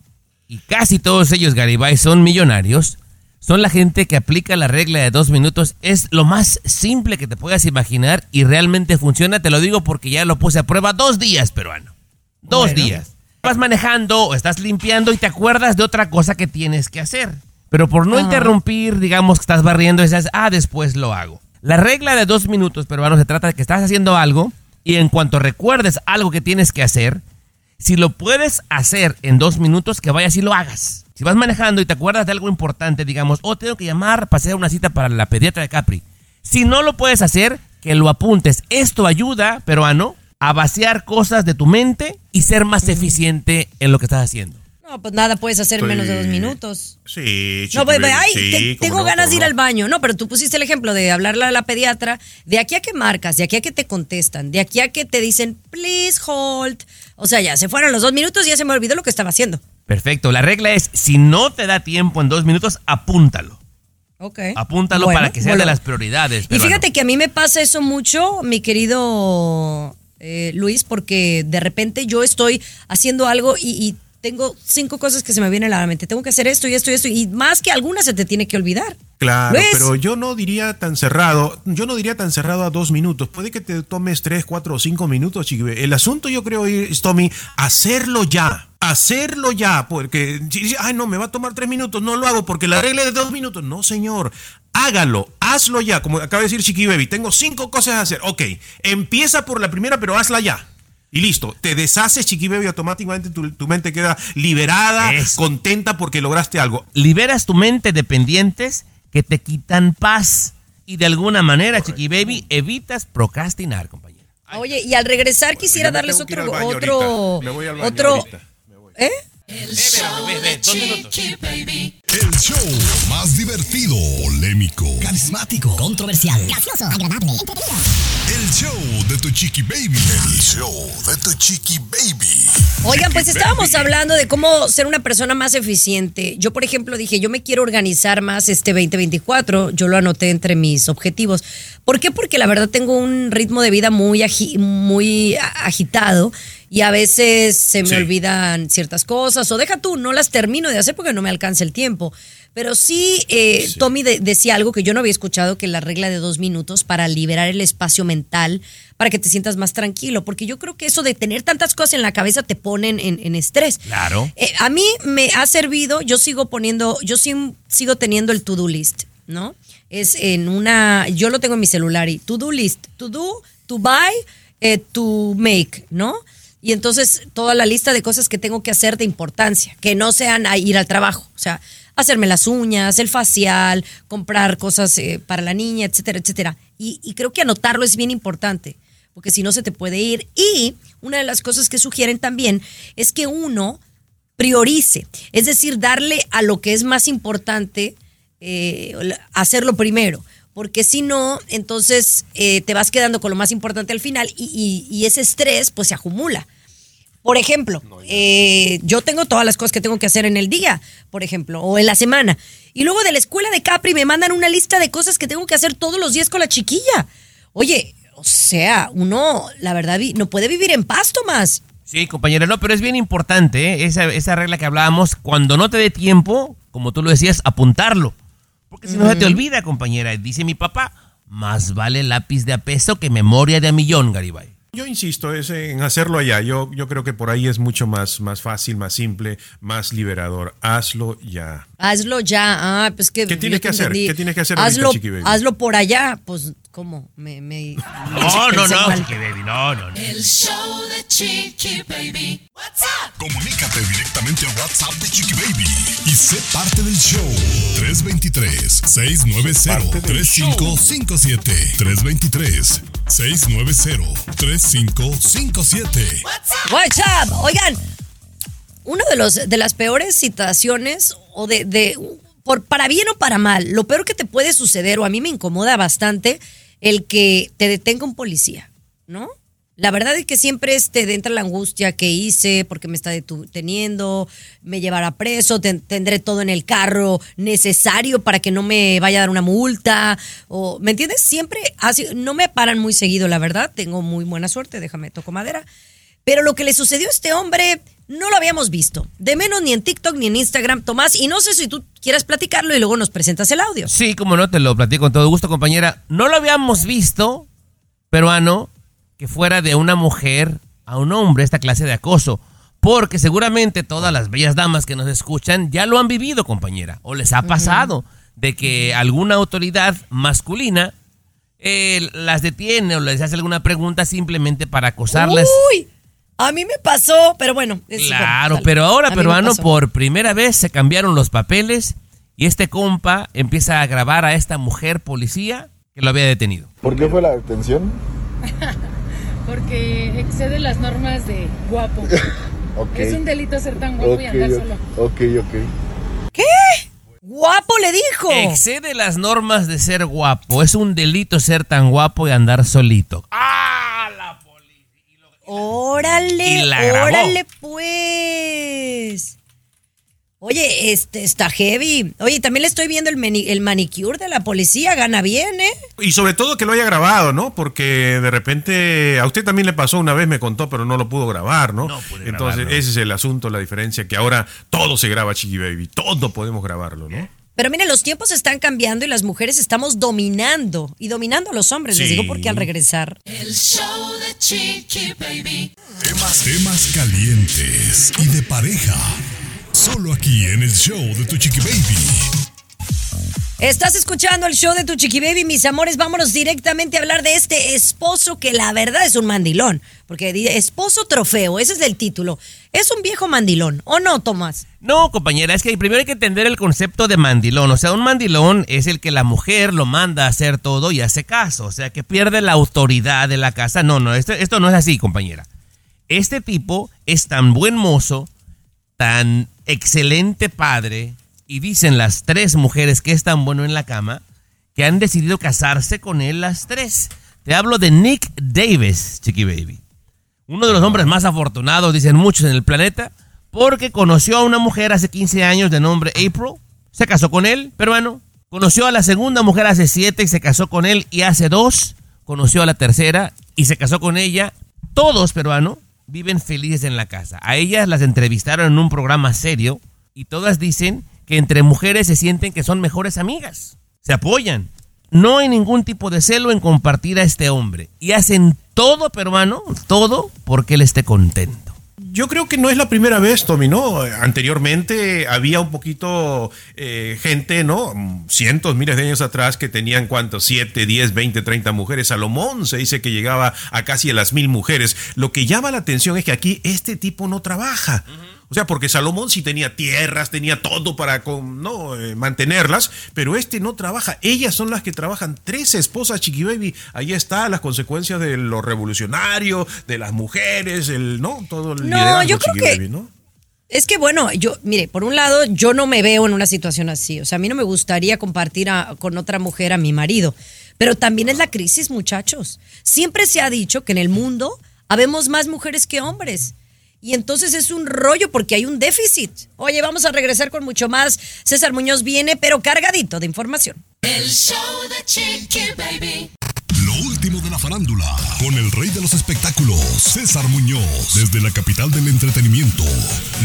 y casi todos ellos, Garibay, son millonarios, son la gente que aplica la regla de dos minutos. Es lo más simple que te puedas imaginar y realmente funciona. Te lo digo porque ya lo puse a prueba dos días, peruano. Dos Bueno. días. Vas manejando o estás limpiando y te acuerdas de otra cosa que tienes que hacer. Pero por no Ajá. interrumpir, digamos que estás barriendo y dices, ah, después lo hago. La regla de dos minutos, peruano, se trata de que estás haciendo algo y en cuanto recuerdes algo que tienes que hacer, si lo puedes hacer en dos minutos, que vayas y lo hagas. Si vas manejando y te acuerdas de algo importante, digamos, oh, tengo que llamar para hacer una cita para la pediatra de Capri. Si no lo puedes hacer, que lo apuntes. Esto ayuda, peruano, a vaciar cosas de tu mente y ser más eficiente en lo que estás haciendo. No, pues nada puedes hacer en Estoy- menos de dos minutos. Sí, No, pues, ay, sí, te- cómo tengo no, ganas de ir no. al baño. No, pero tú pusiste el ejemplo de hablarle a la pediatra. De aquí a que marcas, de aquí a que te contestan, de aquí a que te dicen, please hold. O sea, ya se fueron los dos minutos y ya se me olvidó lo que estaba haciendo. Perfecto. La regla es, si no te da tiempo en dos minutos, apúntalo. Ok. Apúntalo Bueno, para que sea bueno. de las prioridades. Y fíjate que a mí me pasa eso mucho, mi querido eh, Luis, porque de repente yo estoy haciendo algo y, y tengo cinco cosas que se me vienen a la mente. Tengo que hacer esto y esto y esto, y más que algunas se te tiene que olvidar. Claro, pero yo no diría tan cerrado, yo no diría tan cerrado a dos minutos. Puede que te tomes tres, cuatro o cinco minutos, Chiquibe. El asunto yo creo es, Tommy, hacerlo ya. Hacerlo ya, porque ay no, me va a tomar tres minutos, no lo hago porque la regla es de dos minutos. No, señor, hágalo, hazlo ya. Como acaba de decir Chiqui Baby, tengo cinco cosas a hacer. Ok, empieza por la primera, pero hazla ya. Y listo, te deshaces, Chiqui Baby, automáticamente tu, tu mente queda liberada, contenta porque lograste algo. Liberas tu mente de pendientes que te quitan paz. Y de alguna manera, Chiqui Baby, evitas procrastinar, compañero. Oye, y al regresar quisiera yo me darles otro, otro, ahorita. Me voy al baño otro. ¿eh? El show Chiqui Baby. El show más divertido, polémico, Carismático, controversial, gracioso, agradable, entretenido. el show de tu chiqui baby. El show de tu chiqui baby. Oigan, pues Chiqui estábamos baby. hablando de cómo ser una persona más eficiente. Yo, por ejemplo, dije, yo me quiero organizar más este 2024. Yo lo anoté entre mis objetivos. ¿Por qué? Porque la verdad tengo un ritmo de vida muy, agi- muy agitado y a veces se me Sí. olvidan ciertas cosas o deja tú, no las termino de hacer porque no me alcanza el tiempo. Pero sí, eh, Tommy de- decía algo que yo no había escuchado, que la regla de dos minutos para liberar el espacio mental, para que te sientas más tranquilo, porque yo creo que eso de tener tantas cosas en la cabeza te ponen en, en estrés. Claro. Eh, a mí me ha servido, yo sigo poniendo, yo sí- sigo teniendo el to-do list, ¿no? Es en una, yo lo tengo en mi celular y to-do list, to do, to buy, eh, to make, ¿no? Y entonces toda la lista de cosas que tengo que hacer de importancia, que no sean ir al trabajo, o sea, hacerme las uñas, el facial, comprar cosas eh, para la niña, etcétera, etcétera. Y, y creo que anotarlo es bien importante, porque si no se te puede ir. Y una de las cosas que sugieren también es que uno priorice, es decir, darle a lo que es más importante, eh, hacerlo primero. Porque si no, entonces eh, te vas quedando con lo más importante al final y, y- y ese estrés pues se acumula. Por ejemplo, eh, yo tengo todas las cosas que tengo que hacer en el día, por ejemplo, o en la semana. Y luego de la escuela de Capri me mandan una lista de cosas que tengo que hacer todos los días con la chiquilla. Oye, o sea, uno, la verdad, no puede vivir en paz, Tomás. Sí, compañera, no, pero es bien importante ¿eh? esa, esa regla que hablábamos. Cuando no te dé tiempo, como tú lo decías, apuntarlo. Porque si no se te olvida, compañera. Dice mi papá, más vale lápiz de a peso que memoria de a millón, Garibay. Yo insisto es en hacerlo allá. Yo, yo creo que por ahí es mucho más, más fácil, más simple, más liberador. Hazlo ya. Hazlo ya. Ah, pues que ¿Qué tienes que hacer? ¿Qué tienes que hacer? Hazlo, hazlo por allá. Pues, ¿cómo? Me, no, no, no. No, no, no. El show de Chiqui Baby. What's up? Comunícate directamente a WhatsApp de Chiqui Baby y sé parte del show. 323-690-3557. 323 690-3557. WhatsApp. Oigan, una de, los, de las peores situaciones o de, de por, para bien o para mal, lo peor que te puede suceder o a mí me incomoda bastante el que te detenga un policía, ¿no? La verdad es que siempre es, te entra la angustia que hice porque me está deteniendo, me llevará preso, ten- tendré todo en el carro necesario para que no me vaya a dar una multa. O, ¿Me entiendes? Siempre, así, no me paran muy seguido, la verdad. Tengo muy buena suerte, déjame toco madera. Pero lo que le sucedió a este hombre no lo habíamos visto. De menos ni en TikTok ni en Instagram, Tomás. Y no sé si tú quieras platicarlo y luego nos presentas el audio. Sí, como no, te lo platico con todo gusto, compañera. No lo habíamos visto, peruano, que fuera de una mujer a un hombre esta clase de acoso. Porque seguramente todas las bellas damas que nos escuchan ya lo han vivido, compañera. O les ha pasado de que alguna autoridad masculina eh, las detiene o les hace alguna pregunta simplemente para acosarlas. Uy, a mí me pasó, pero bueno. es- Claro, bueno, pero ahora, peruano, por primera vez se cambiaron los papeles y este compa empieza a grabar a esta mujer policía que lo había detenido. ¿Por qué fue la detención? Excede las normas de guapo. Es un delito ser tan guapo y andar solo. Ok, ok. ¿Qué? Guapo le dijo. Excede las normas de ser guapo. Es un delito ser tan guapo y andar solito. Órale, Y la grabó. órale pues. Oye, este está heavy. Oye, también le estoy viendo el, mani- el manicure de la policía, gana bien, ¿eh? Y sobre todo que lo haya grabado, ¿no? Porque de repente a usted también le pasó una vez, me contó, pero no lo pudo grabar, ¿no? Entonces, grabarlo. ese es el asunto, la diferencia, que ahora todo se graba, Chiqui Baby. Todo podemos grabarlo, ¿no? Pero miren, los tiempos están cambiando y las mujeres estamos dominando y dominando a los hombres. Les digo porque al regresar. El show de Chiqui Baby. Temas, temas calientes y de pareja. Solo aquí en el show de tu chiqui baby. Estás escuchando el show de tu chiqui baby, mis amores. Vámonos directamente a hablar de este esposo que la verdad es un mandilón. Porque esposo trofeo, ese es el título. Es un viejo mandilón, ¿o no, Tomás? No, compañera, es que primero hay que entender el concepto de mandilón. O sea, un mandilón es el que la mujer lo manda a hacer todo y hace caso. O sea, que pierde la autoridad de la casa. No, no, esto, esto no es así, compañera. Este tipo es tan buen mozo, tan excelente padre, y dicen las tres mujeres que es tan bueno en la cama, que han decidido casarse con él las tres. Te hablo de Nick Davis, Chiqui Baby. Uno de los hombres más afortunados, dicen muchos en el planeta, porque conoció a una mujer hace 15 años de nombre April, se casó con él, peruano. Conoció a la segunda mujer hace 7 y se casó con él, y hace dos conoció a la tercera y se casó con ella. Todos, peruano, viven felices en la casa. A ellas las entrevistaron en un programa serio y todas dicen que entre mujeres se sienten que son mejores amigas. Se apoyan. No hay ningún tipo de celo en compartir a este hombre. Y hacen todo, peruano, todo porque él esté contento. Yo creo que no es la primera vez, Tommy, ¿no? Anteriormente había un poquito eh, gente, ¿no? Cientos, miles de años atrás que tenían cuántos, 7, 10, 20, 30 mujeres. Salomón se dice que llegaba a casi a las mil mujeres. Lo que llama la atención es que aquí este tipo no trabaja. O sea, porque Salomón sí tenía tierras, tenía todo para con- no eh, mantenerlas, pero este no trabaja. Ellas son las que trabajan. Tres esposas, Chiqui Baby. Ahí está las consecuencias de lo revolucionario, de las mujeres, el no todo el No, liderazgo, yo creo Chiqui que- Baby, ¿no? Es que bueno, yo, mire, por un lado, yo no me veo en una situación así. O sea, a mí no me gustaría compartir a- con otra mujer a mi marido. Pero también es la crisis, muchachos. Siempre se ha dicho que en el mundo habemos más mujeres que hombres. Y entonces es un rollo porque hay un déficit. Oye, vamos a regresar con mucho más. César Muñoz viene, pero cargadito de información. El show de Baby. Lo último de la farándula, con el rey de los espectáculos, César Muñoz, desde la capital del entretenimiento,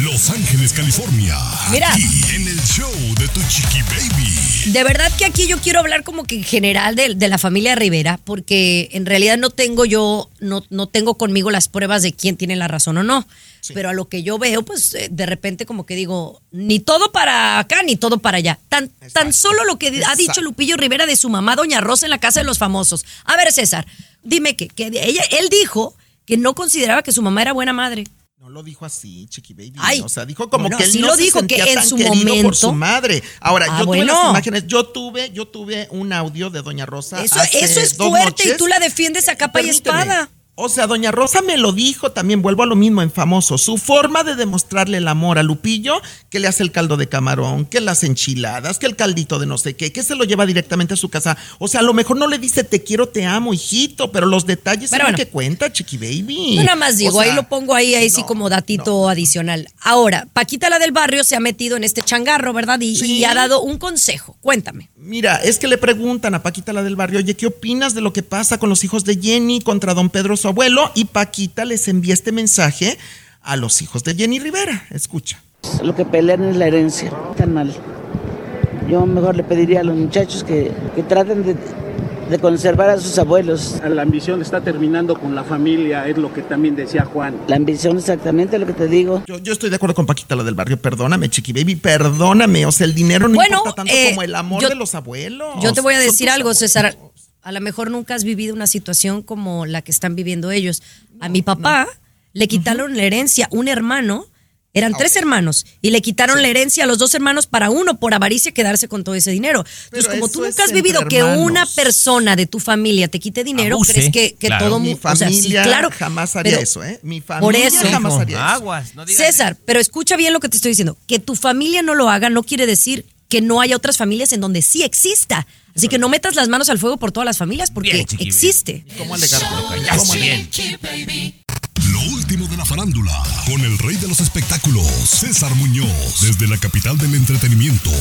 Los Ángeles, California. Mira. Aquí en el show de tu chiqui baby. De verdad que aquí yo quiero hablar como que en general de, de la familia Rivera, porque en realidad no tengo yo, no, no tengo conmigo las pruebas de quién tiene la razón o no. Pero a lo que yo veo, pues eh, de repente como que digo, ni todo para acá, ni todo para allá. Tan, tan solo lo que ha dicho Lupillo Rivera de su mamá, Doña Rosa, en la casa de los famosos. A ver, César, dime que, que ella, él dijo que no consideraba que su mamá era buena madre. No lo dijo así, Chiqui Baby. Ay, o sea, dijo como bueno, que él sí no lo se dijo, que en tan su querido por momento- su madre. Ahora, Ah, yo tuve bueno. las imágenes, yo tuve, yo tuve un audio de Doña Rosa. Eso, hace eso es dos fuerte y tú la defiendes a capa y espada. O sea, Doña Rosa me lo dijo, también vuelvo a lo mismo en famoso. Su forma de demostrarle el amor a Lupillo, que le hace el caldo de camarón, que las enchiladas, que el caldito de no sé qué, que se lo lleva directamente a su casa. O sea, a lo mejor no le dice te quiero, te amo, hijito, pero los detalles Pero bueno. que cuenta, Chiqui Baby. Yo nada más digo, O sea, ahí lo pongo ahí, ahí sí como datito adicional. Ahora, Paquita la del barrio se ha metido en este changarro, ¿verdad? Y, y ha dado un consejo. Cuéntame. Mira, es que le preguntan a Paquita la del barrio, oye, ¿qué opinas de lo que pasa con los hijos de Jenny contra don Pedro su abuelo? Y Paquita les envía este mensaje a los hijos de Jenny Rivera. Escucha. Lo que pelean es la herencia, tan mal. Yo mejor le pediría a los muchachos que, que traten de, de conservar a sus abuelos. La ambición está terminando con la familia, es lo que también decía Juan. La ambición exactamente lo que te digo. Yo, yo estoy de acuerdo con Paquita la del barrio, perdóname, Chiqui Baby, perdóname. O sea, el dinero no Bueno, importa tanto eh, como el amor yo- de los abuelos. Yo te voy a decir algo, abuelos. César. A lo mejor nunca has vivido una situación como la que están viviendo ellos. A mi papá le quitaron la herencia, un hermano, eran tres hermanos, y le quitaron la herencia a los dos hermanos para uno por avaricia quedarse con todo ese dinero. Entonces, como tú nunca has vivido que hermanos. una persona de tu familia te quite dinero, Abuse, crees que, que claro. todo Mi mu- o sea, sí, claro, jamás haría pero- eso, ¿eh? Mi Por familia eso. jamás haría eso. Aguas, no digas César, pero escucha bien lo que te estoy diciendo. Que tu familia no lo haga no quiere decir que no haya otras familias en donde sí exista. Así que no metas las manos al fuego por todas las familias porque Bien, chiqui, bien. existe. ¿Cómo alegar? Lo callaste bien. Lo último de la farándula, con el rey de los espectáculos, César Muñoz, desde la capital del entretenimiento,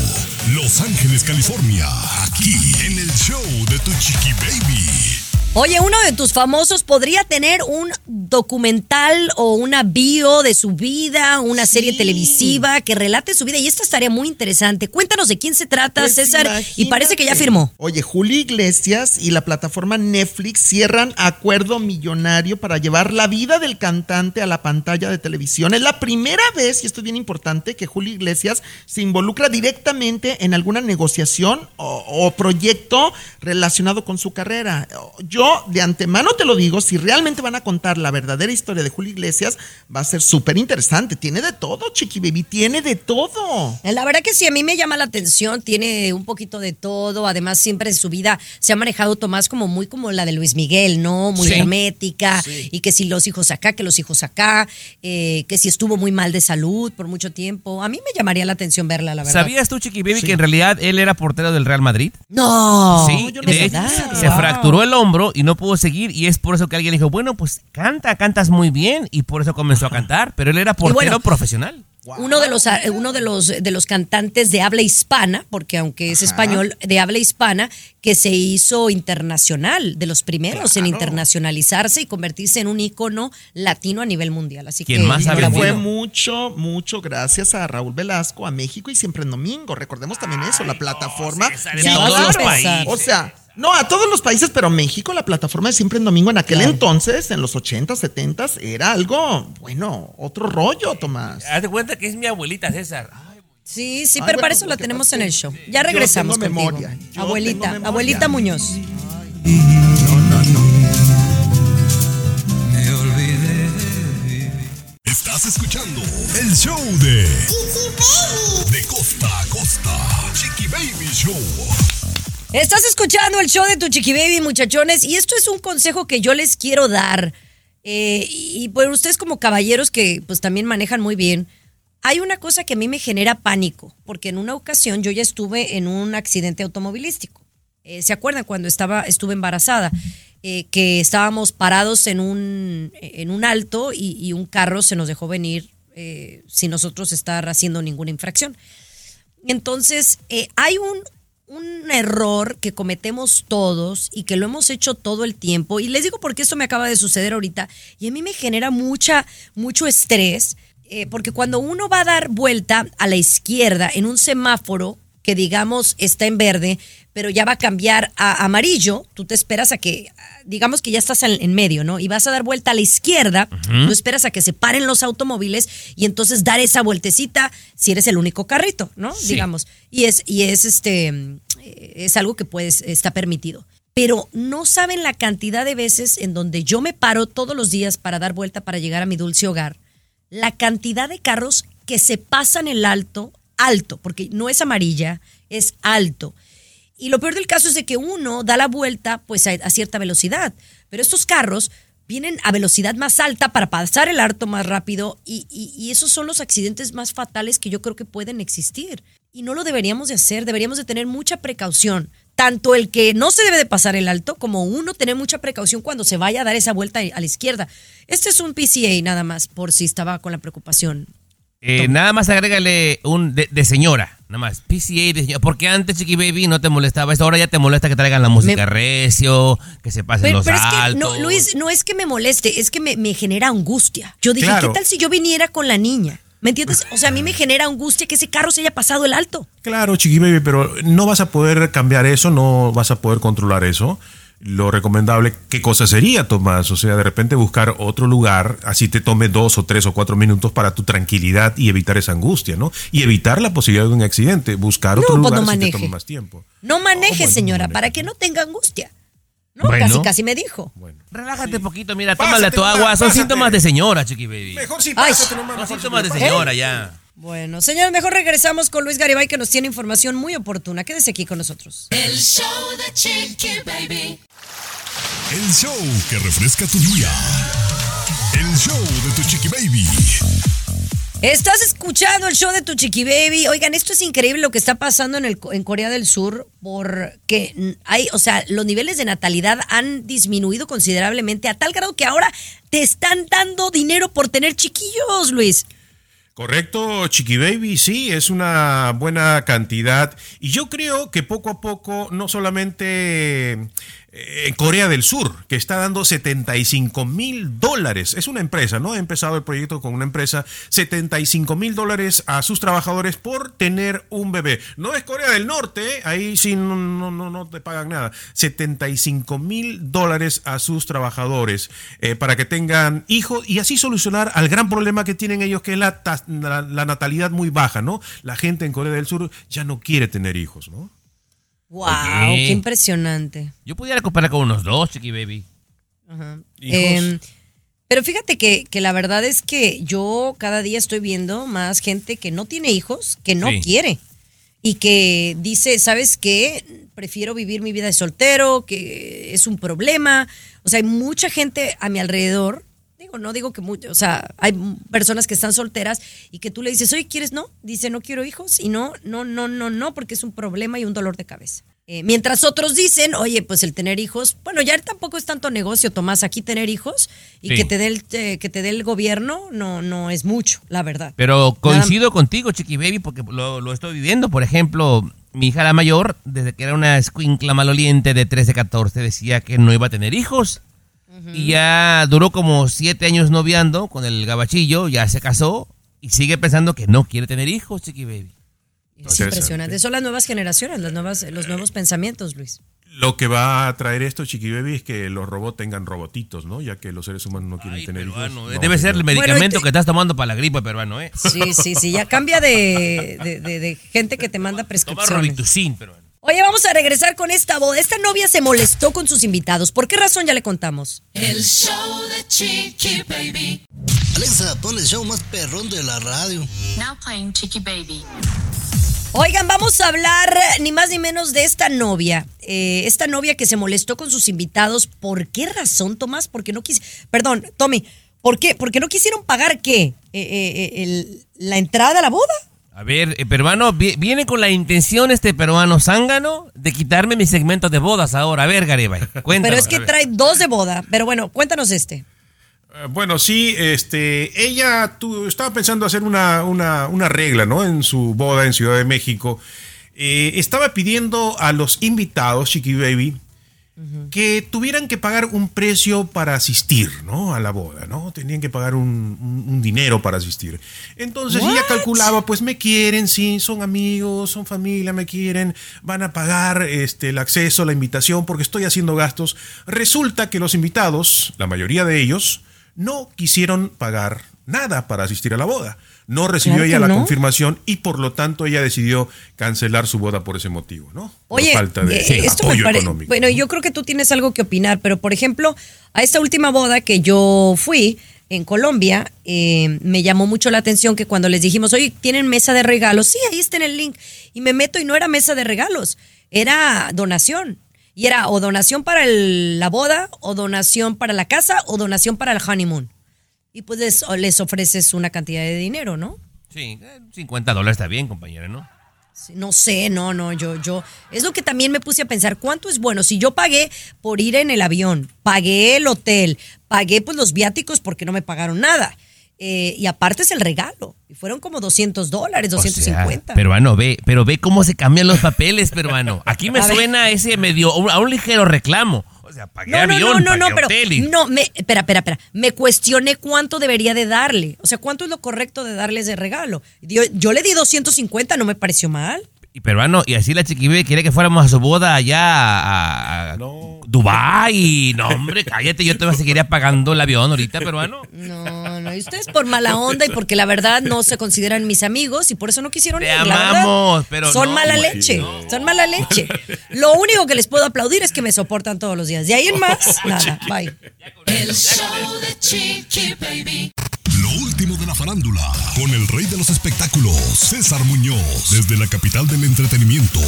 Los Ángeles, California, aquí en el show de Tu Chiqui Baby. Oye, uno de tus famosos podría tener un documental o una bio de su vida, una serie televisiva que relate su vida y esto estaría muy interesante. Cuéntanos de quién se trata, Pues César, y parece que ya firmó. Oye, Julio Iglesias y la plataforma Netflix cierran acuerdo millonario para llevar la vida del cantante a la pantalla de televisión. Es la primera vez, y esto es bien importante, que Julio Iglesias se involucra directamente en alguna negociación o, o proyecto relacionado con su carrera. Yo de antemano te lo digo, si realmente van a contar la verdadera historia de Julio Iglesias, va a ser súper interesante. Tiene de todo, Chiqui Baby, tiene de todo. La verdad que sí, a mí me llama la atención, tiene un poquito de todo, además siempre en su vida se ha manejado Tomás como muy como la de Luis Miguel, ¿no? Muy Sí. hermética, y que si los hijos acá, que los hijos acá, eh, que si estuvo muy mal de salud por mucho tiempo. A mí me llamaría la atención verla, la verdad. ¿Sabías tú, Chiqui Baby, que en realidad él era portero del Real Madrid? No, Sí, yo no de se fracturó el hombro y no pudo seguir y es por eso que alguien dijo, bueno, pues canta, cantas muy bien y por eso comenzó a cantar, pero él era portero bueno, profesional. Uno de los eh, uno de los de los cantantes de habla hispana, porque aunque es español, de habla hispana, que se hizo internacional, de los primeros en internacionalizarse y convertirse en un ícono latino a nivel mundial. Así ¿Quién que más fue mucho, mucho gracias a Raúl Velasco, a México y siempre en domingo. Recordemos también eso, la plataforma. César, en Sí, todos claro. los países. O sea, no, a todos los países, pero México, la plataforma de siempre en domingo en aquel entonces, en los 80, 70, era algo, bueno, otro rollo, Tomás. Haz de cuenta que es mi abuelita, César. Sí, sí, Ay, pero bueno, para eso la tenemos en el show. Ya yo regresamos tengo contigo. memoria, yo Abuelita, tengo memoria. abuelita Muñoz. Estás escuchando el show de De costa a costa, Chiqui Baby Show. Estás escuchando el show de tu Chiqui Baby, muchachones, y esto es un consejo que yo les quiero dar. Eh, y por ustedes como caballeros que pues también manejan muy bien, hay una cosa que a mí me genera pánico, porque en una ocasión yo ya estuve en un accidente automovilístico. Eh, ¿Se acuerdan cuando estaba, estuve embarazada? Eh, que estábamos parados en un, en un alto y, y un carro se nos dejó venir sin nosotros estar haciendo ninguna infracción. Entonces, hay un, un error que cometemos todos y que lo hemos hecho todo el tiempo. Y les digo porque esto me acaba de suceder ahorita y a mí me genera mucha, mucho estrés. eh, porque cuando uno va a dar vuelta a la izquierda en un semáforo que digamos está en verde, pero ya va a cambiar a amarillo, tú te esperas a que, digamos que ya estás en, en medio, ¿no? Y vas a dar vuelta a la izquierda, Ujú. tú esperas a que se paren los automóviles y entonces dar esa vueltecita si eres el único carrito, ¿no? Sí. Digamos. Y es, y es este, es algo que puedes, está permitido. Pero no saben la cantidad de veces en donde yo me paro todos los días para dar vuelta para llegar a mi dulce hogar. La cantidad de carros que se pasan el alto, alto, porque no es amarilla, es alto. Y lo peor del caso es de que uno da la vuelta pues a, a cierta velocidad, pero estos carros vienen a velocidad más alta para pasar el alto más rápido y, y- y esos son los accidentes más fatales que yo creo que pueden existir. Y no lo deberíamos de hacer, deberíamos de tener mucha precaución. Tanto el que no se debe de pasar el alto como uno tener mucha precaución cuando se vaya a dar esa vuelta a la izquierda. Este es un PCA nada más, por si estaba con la preocupación. Eh, nada más agrégale un de, de señora, nada más. PCA de señora. Porque antes, Chiqui Baby, no te molestaba eso. Ahora ya te molesta que traigan la música recio, que se pasen Pero, los pero es que, altos. no, Luis, no es que me moleste, es que me, me genera angustia. Yo dije, Claro. ¿qué tal si yo viniera con la niña? ¿Me entiendes? O sea, a mí me genera angustia que ese carro se haya pasado el alto. Claro, Chiqui Baby, pero no vas a poder cambiar eso, no vas a poder controlar eso. Lo recomendable, ¿qué cosa sería, Tomás? O sea, de repente buscar otro lugar, así te tome dos o tres o cuatro minutos para tu tranquilidad y evitar esa angustia, ¿no? Y evitar la posibilidad de un accidente, buscar otro No, pues lugar no si te maneje. tome más tiempo. No maneje, bueno, señora, maneje. para que no tenga angustia. No, Bueno. casi, casi me dijo. Relájate poquito, mira, Pásate tómale tu agua. Son pásate. síntomas de señora, Chiqui Baby. Mejor si Ay, pásate nomás, Son mejor síntomas de señora ya. Bueno, señores, mejor regresamos con Luis Garibay que nos tiene información muy oportuna. Quédese aquí con nosotros. El show de Chiqui Baby. El show que refresca tu día. El show de tu Chiqui Baby. Estás escuchando el show de tu chiqui baby. Oigan, esto es increíble lo que está pasando en, el, en Corea del Sur porque hay, o sea, los niveles de natalidad han disminuido considerablemente a tal grado que ahora te están dando dinero por tener chiquillos, Luis. Correcto, Chiqui Baby, sí, es una buena cantidad. Y yo creo que poco a poco, no solamente en Corea del Sur, que está dando 75 mil dólares, es una empresa, ¿no? Ha empezado el proyecto con una empresa, 75 mil dólares a sus trabajadores por tener un bebé. No es Corea del Norte, ¿eh? ahí sí no, no, no, no te pagan nada. 75 mil dólares a sus trabajadores eh, para que tengan hijos y así solucionar al gran problema que tienen ellos, que es la, la natalidad muy baja, ¿no? La gente en Corea del Sur ya no quiere tener hijos, ¿no? Wow, qué impresionante. Yo pudiera comparar con unos dos, chiqui baby. Ajá. Hijos. Em, pero fíjate que, que la verdad es que yo cada día estoy viendo más gente que no tiene hijos, que no Sí. quiere y que dice, ¿sabes qué? Prefiero vivir mi vida de soltero, que es un problema. O sea, hay mucha gente a mi alrededor. Digo, no digo que mucho, o sea, hay personas que están solteras y que tú le dices, oye, ¿quieres no? Dice, no quiero hijos y no, no, no, no, no, porque es un problema y un dolor de cabeza. Eh, mientras otros dicen, oye, pues el tener hijos, bueno, ya tampoco es tanto negocio, Tomás, aquí tener hijos y Sí. que te dé el, eh, que te dé el gobierno no, no es mucho, la verdad. Pero coincido contigo, Chiqui Baby, porque lo, lo estoy viviendo. Por ejemplo, mi hija la mayor, desde que era una escuincla maloliente de 13, 14, decía que no iba a tener hijos. Y ya duró como siete años noviando con el gabachillo, ya se casó y sigue pensando que no quiere tener hijos, Chiqui Baby. Es impresionante. Son las nuevas generaciones, las nuevas, los nuevos pensamientos, Luis. Lo que va a traer esto, Chiqui Baby, es que los robots tengan robotitos, ¿no? Ya que los seres humanos no quieren tener hijos. No, Debe ser el medicamento que estás tomando para la gripe peruano, ¿eh? Sí, sí, sí, ya cambia de, de- de- de gente que te manda Toma prescripciones. Robitussin, peruano. Oye, vamos a regresar con esta boda. Esta novia se molestó con sus invitados. ¿Por qué razón ya le contamos? El show de Chiqui Baby. Alexa, pon el show más perrón de la radio. Now playing Chiqui Baby. Oigan, vamos a hablar ni más ni menos de esta novia. Eh, esta novia que se molestó con sus invitados. ¿Por qué razón, Tomás? Porque no quis... Perdón, Tommy. ¿Por qué? ¿Porque no quisieron pagar qué? Eh, eh, eh, el- ¿La entrada a la boda? A ver, eh, peruano, vi- viene con la intención este peruano zángano de quitarme mis segmentos de bodas ahora. A ver, Garibay, cuéntanos. Pero es que trae dos de boda. Pero bueno, cuéntanos este. Eh, Bueno, sí, este, ella estaba pensando hacer una, una, una regla, ¿no? En su boda en Ciudad de México. Eh, estaba pidiendo a los invitados, Chiqui Baby, que tuvieran que pagar un precio para asistir, ¿no? A la boda, ¿no? Tenían que pagar un, un- un dinero para asistir. Entonces ella calculaba, pues me quieren, sí, son amigos, son familia, me quieren, van a pagar este, el acceso, la invitación, porque estoy haciendo gastos. Resulta que los invitados, la mayoría de ellos, no quisieron pagar nada para asistir a la boda. No recibió Claro ella la no. confirmación y por lo tanto ella decidió cancelar su boda por ese motivo, ¿no? Por Oye, falta de eh, esto me apoyo pare- económico. Bueno, yo creo que tú tienes algo que opinar, pero por ejemplo, a esta última boda que yo fui en Colombia, eh, me llamó mucho la atención que cuando les dijimos, oye, ¿tienen mesa de regalos? Sí, ahí está en el link. Y me meto y no era mesa de regalos, era donación. Y era o donación para el- la boda, o donación para la casa, o donación para el honeymoon. Y pues les, les ofreces una cantidad de dinero, ¿no? Sí, eh, 50 dólares está bien, compañera, ¿no? No sé, no, no, yo, yo, es lo que también me puse a pensar, ¿cuánto es bueno? Si yo pagué por ir en el avión, pagué el hotel, pagué pues los viáticos porque no me pagaron nada. eh, y aparte es el regalo. Y fueron como 200 dólares, O sea, 250. peruano, ve, pero ve cómo se cambian los papeles, peruano. Aquí me A ver. suena ese medio, a un ligero reclamo. O sea, pagué no, no, avión, no, no, pagué no, pero hotel y- no, me, espera, espera, espera. Me cuestioné cuánto debería de darle. O sea, cuánto es lo correcto de darles de regalo. Yo, yo le di 250, no me pareció mal. Y peruano, y así la chiquibé quiere que fuéramos a su boda allá a, a Dubái. No, hombre, cállate, yo te voy a seguir pagando el avión ahorita, peruano. No, no, y ustedes por mala onda y porque la verdad no se consideran mis amigos y por eso no quisieron Te ir. la amamos, pero son no, mala leche, son mala leche. Lo único que les puedo aplaudir es que me soportan todos los días. De ahí en más, nada, bye. El show de Chiqui Baby. Lo último de la farándula, con el rey de los espectáculos, César Muñoz, desde la capital del entretenimiento,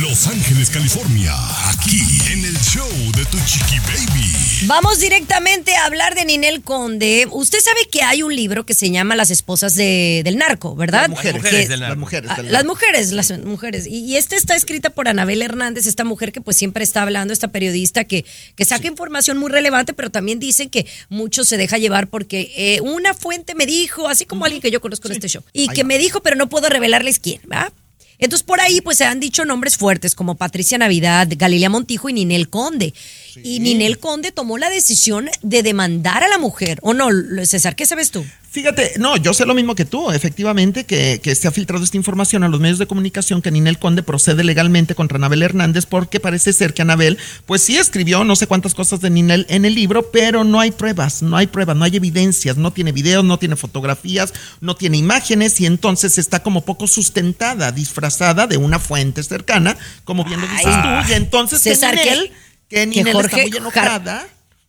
Los Ángeles, California, aquí en el show de Tu Chiqui Baby. Vamos directamente a hablar de Ninel Conde. Usted sabe que hay un libro que se llama Las esposas de- del narco, ¿verdad? Las mujeres, Que- del narco. Las mujeres Ah, del las narco. mujeres, las mujeres. Y, y esta está escrita por Anabel Hernández, esta mujer que pues siempre está hablando, esta periodista que, que saca información muy relevante, pero también dicen que mucho se deja llevar porque eh, una fuente me dijo, así como alguien que yo conozco en este show, y que me dijo, pero no puedo revelarles quién, ¿va? Entonces por ahí pues se han dicho nombres fuertes como Patricia Navidad, Galilea Montijo y Ninel Conde. Y Ninel Conde tomó la decisión de demandar a la mujer. ¿O no, César? ¿Qué sabes tú? Fíjate, no, yo sé lo mismo que tú, efectivamente, que, que se ha filtrado esta información a los medios de comunicación que Ninel Conde procede legalmente contra Anabel Hernández porque parece ser que Anabel, pues sí escribió no sé cuántas cosas de Ninel en el libro, pero no hay pruebas, no hay pruebas, no hay evidencias, no tiene videos, no tiene fotografías, no tiene imágenes y entonces está como poco sustentada, disfrazada de una fuente cercana, como bien lo dices Ay. tú, y entonces César, que- Ninel, que que Ninel Jorge está muy enojada.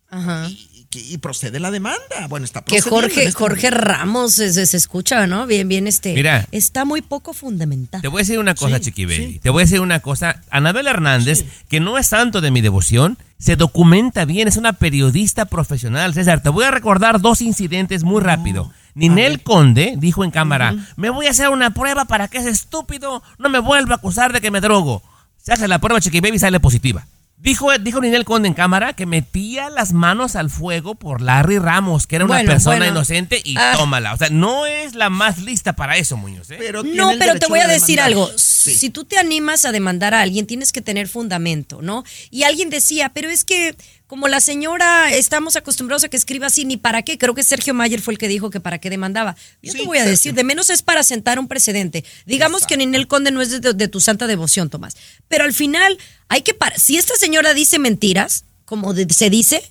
Ajá. Y, y- procede la demanda. Bueno, está Que Jorge, este Jorge momento. Ramos se, se- escucha, ¿no? Bien, bien, este. Mira. Está muy poco fundamentado. Te voy a decir una cosa, Chiqui Baby. Te voy a decir una cosa. Anabel Hernández, que no es santo de mi devoción, se documenta bien, es una periodista profesional. César, te voy a recordar dos incidentes muy rápido. Ninel Conde dijo en cámara, me voy a hacer una prueba para que ese estúpido no me vuelva a acusar de que me drogo. Se hace la prueba, Chiqui Baby, sale positiva. Dijo, dijo Ninel Conde en cámara que metía las manos al fuego por Larry Ramos, que era una Bueno, persona bueno. inocente, y Ah. tómala. O sea, no es la más lista para eso, Muñoz. ¿eh? No, pero te voy a decir algo. Si tú te animas a demandar a alguien, tienes que tener fundamento, ¿no? Y alguien decía, pero es que como la señora estamos acostumbrados a que escriba así, ni para qué. Creo que Sergio Mayer fue el que dijo que para qué demandaba. Yo te voy a decir, de menos es para sentar un precedente. Digamos que Ninel Conde no es de, de tu santa devoción, Tomás. Pero al final, hay que parar. Si esta señora dice mentiras, como de- se dice,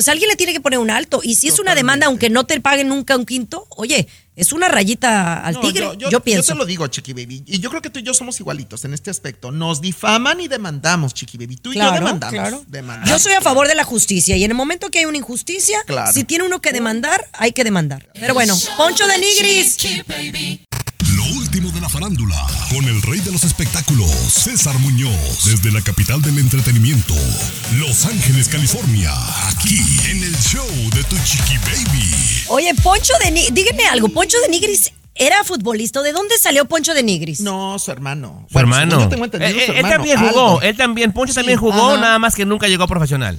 pues alguien le tiene que poner un alto. Y si es una demanda, aunque no te paguen nunca un quinto, oye, es una rayita al No, tigre. yo, Yo, yo- pienso. Yo te lo digo, Chiqui Baby. Y yo creo que tú y yo somos igualitos en este aspecto. Nos difaman y demandamos, Chiqui Baby. Tú y yo demandamos. claro. demandamos. Yo soy a favor de la justicia y en el momento que hay una injusticia, Claro. si tiene uno que demandar, hay que demandar. Pero bueno, Poncho de Nigris. Último de la farándula, con el rey de los espectáculos, César Muñoz, desde la capital del entretenimiento, Los Ángeles, California, aquí en el show de Tu Chiqui Baby. Oye, Poncho de Nigris, dígame algo, Poncho de Nigris era futbolista. ¿De dónde salió Poncho de Nigris? No, su hermano. Su hermano. según yo tengo entendido, Eh, su él hermano, también jugó, él también, Poncho Sí, también jugó, ajá. nada más que nunca llegó a profesional.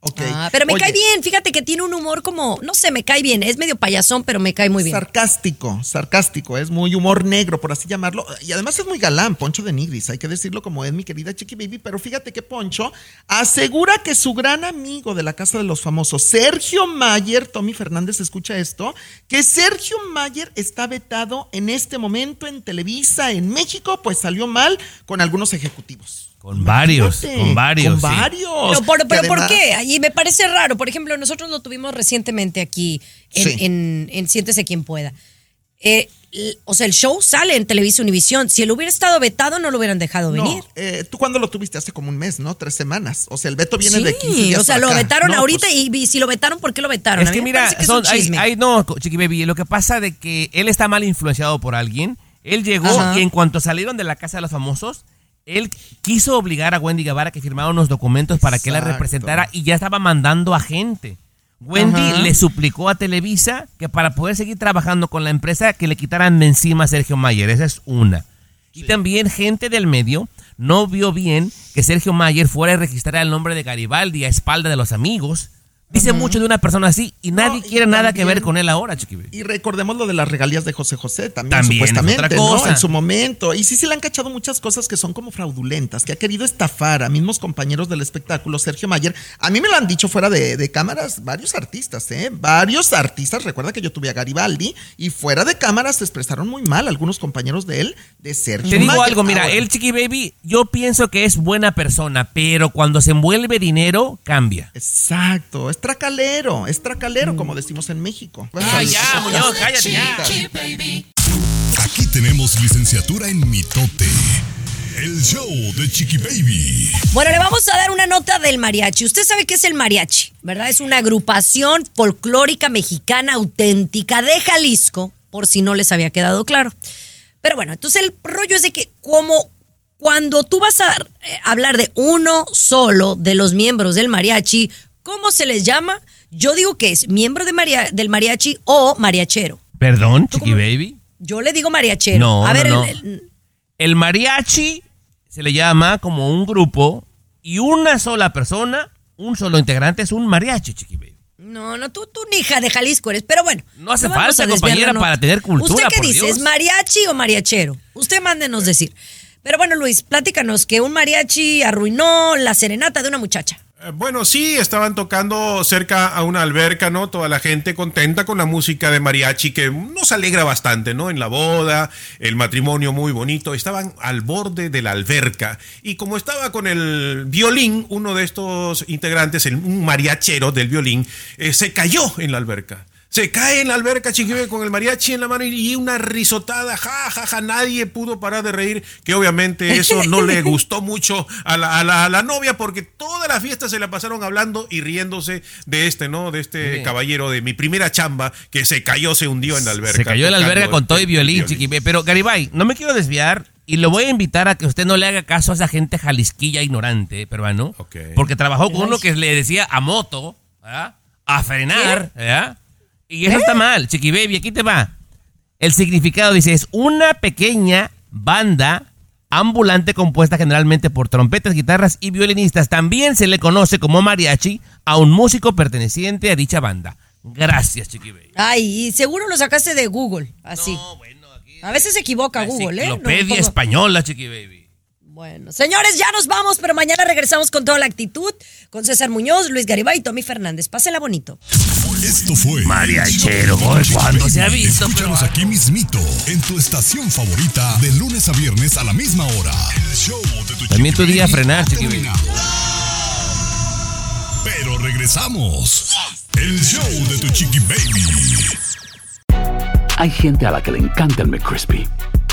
Ah, pero me Oye. cae bien, fíjate que tiene un humor como, no sé, me cae bien, es medio payasón, pero me cae muy bien. Sarcástico, sarcástico, es muy humor negro, por así llamarlo. Y además es muy galán, Poncho de Nigris, hay que decirlo como es mi querida Chiqui Baby. Pero fíjate que Poncho asegura que su gran amigo de la Casa de los Famosos, Sergio Mayer, Tommy Fernández, escucha esto, que Sergio Mayer está vetado en este momento en Televisa, en México, pues salió mal con algunos ejecutivos. Con varios, con varios. Con sí. varios. Pero, por, que pero ¿por qué? Y me parece raro. Por ejemplo, nosotros lo tuvimos recientemente aquí en, Sí. en- en Siéntese quien pueda. Eh, o sea, el show sale en Televisa Univisión. Si él hubiera estado vetado, no lo hubieran dejado No, venir. eh, tú cuando lo tuviste hace como un mes, ¿no? Tres semanas. O sea, el veto viene Sí, de 15 días o sea, para lo acá. vetaron No, ahorita pues, y, y si lo vetaron, ¿por qué lo vetaron? Es que mira, que es son, un hay, no, Chiqui Baby, lo que pasa de que él está mal influenciado por alguien. Él llegó Ajá. y en cuanto salieron de la casa de los famosos, él quiso obligar a Wendy Guevara que firmara unos documentos para que la representara y ya estaba mandando a gente. Wendy Ajá. le suplicó a Televisa que para poder seguir trabajando con la empresa que le quitaran de encima a Sergio Mayer. Esa es una. Y también gente del medio no vio bien que Sergio Mayer fuera a registrar el nombre de Garibaldi a espalda de los amigos. Dice mucho de una persona así y nadie No, y quiere nada que ver con él ahora, Chiqui Baby. Y recordemos lo de las regalías de José José también, También es supuestamente, otra ¿no? En su momento. Y sí se le han cachado muchas cosas que son como fraudulentas, que ha querido estafar a mismos compañeros del espectáculo, Sergio Mayer. A mí me lo han dicho fuera de, de cámaras varios artistas, ¿eh? Varios artistas. Recuerda que yo tuve a Garibaldi y fuera de cámaras se expresaron muy mal algunos compañeros de él, de Sergio Te digo Mayer. algo, mira, Ahora, el Chiqui Baby, yo pienso que es buena persona, pero cuando se envuelve dinero, cambia. Exacto, es tracalero, es tracalero, como decimos en México. Ah, ya, Muñoz, cállate ya. Aquí tenemos licenciatura en mitote. El show de Chiqui Baby. Bueno, le vamos a dar una nota del mariachi. Usted sabe qué es el mariachi, ¿verdad? Es una agrupación folclórica mexicana auténtica de Jalisco, por si no les había quedado claro. Pero bueno, entonces el rollo es de que como cuando tú vas a eh, hablar de uno solo de los miembros del mariachi, ¿cómo se les llama? Yo digo que es miembro de maria- del mariachi o mariachero. Perdón, Chiqui Baby. Yo le digo mariachero. No, a no, ver, no. el- el- El mariachi se le llama como un grupo y una sola persona, un solo integrante es un mariachi, Chiqui Baby. No, no, tú, tú ni hija de Jalisco eres, pero bueno. No hace vamos falta, compañera, para tener cultura, ¿Usted qué por dice? Dios. ¿Es mariachi o mariachero? Usted mándenos decir. Pero bueno, Luis, platícanos que un mariachi arruinó la serenata de una muchacha. Eh, Bueno, sí, estaban tocando cerca a una alberca, ¿no? Toda la gente contenta con la música de mariachi que nos alegra bastante, ¿no? En la boda, el matrimonio muy bonito, estaban al borde de la alberca y como estaba con el violín, uno de estos integrantes, un mariachero del violín, eh, se cayó en la alberca. Se cae en la alberca Chiquibe con el mariachi en la mano y una risotada, ja, ja, ja, nadie pudo parar de reír, que obviamente eso no le gustó mucho a la, a la- a la novia porque toda la fiesta se la pasaron hablando y riéndose de este, ¿no? De este caballero de mi primera chamba que se cayó, se hundió en la alberca. Se cayó en la alberga con todo y el violín, Chiqui Baby. Pero Garibay, no me quiero desviar y lo voy a invitar a que usted no le haga caso a esa gente jalisquilla ignorante, peruano. Porque trabajó con uno que le decía a moto, ¿verdad? a frenar, ¿verdad? Y eso está mal, Chiqui Baby, aquí te va. El significado dice, es una pequeña banda ambulante compuesta generalmente por trompetas, guitarras y violinistas. También se le conoce como mariachi a un músico perteneciente a dicha banda. Gracias, Chiqui Baby. Ay, y seguro lo sacaste de Google, así. A veces se equivoca Google, ¿eh? Enciclopedia española, Chiqui Baby. Bueno, señores, ya nos vamos, pero mañana regresamos con toda la actitud, con César Muñoz, Luis Garibay y Tommy Fernández. Pásela bonito. Esto fue Mariachero, El show de Chiqui ¿cuándo Baby. se ha visto, Escúchanos aquí mismito, en tu estación favorita, de lunes a viernes a la misma hora. El show de tu También tu día Baby frenar. Pero regresamos. El show de tu Chiqui Baby. Hay gente a la que le encanta el McCrispy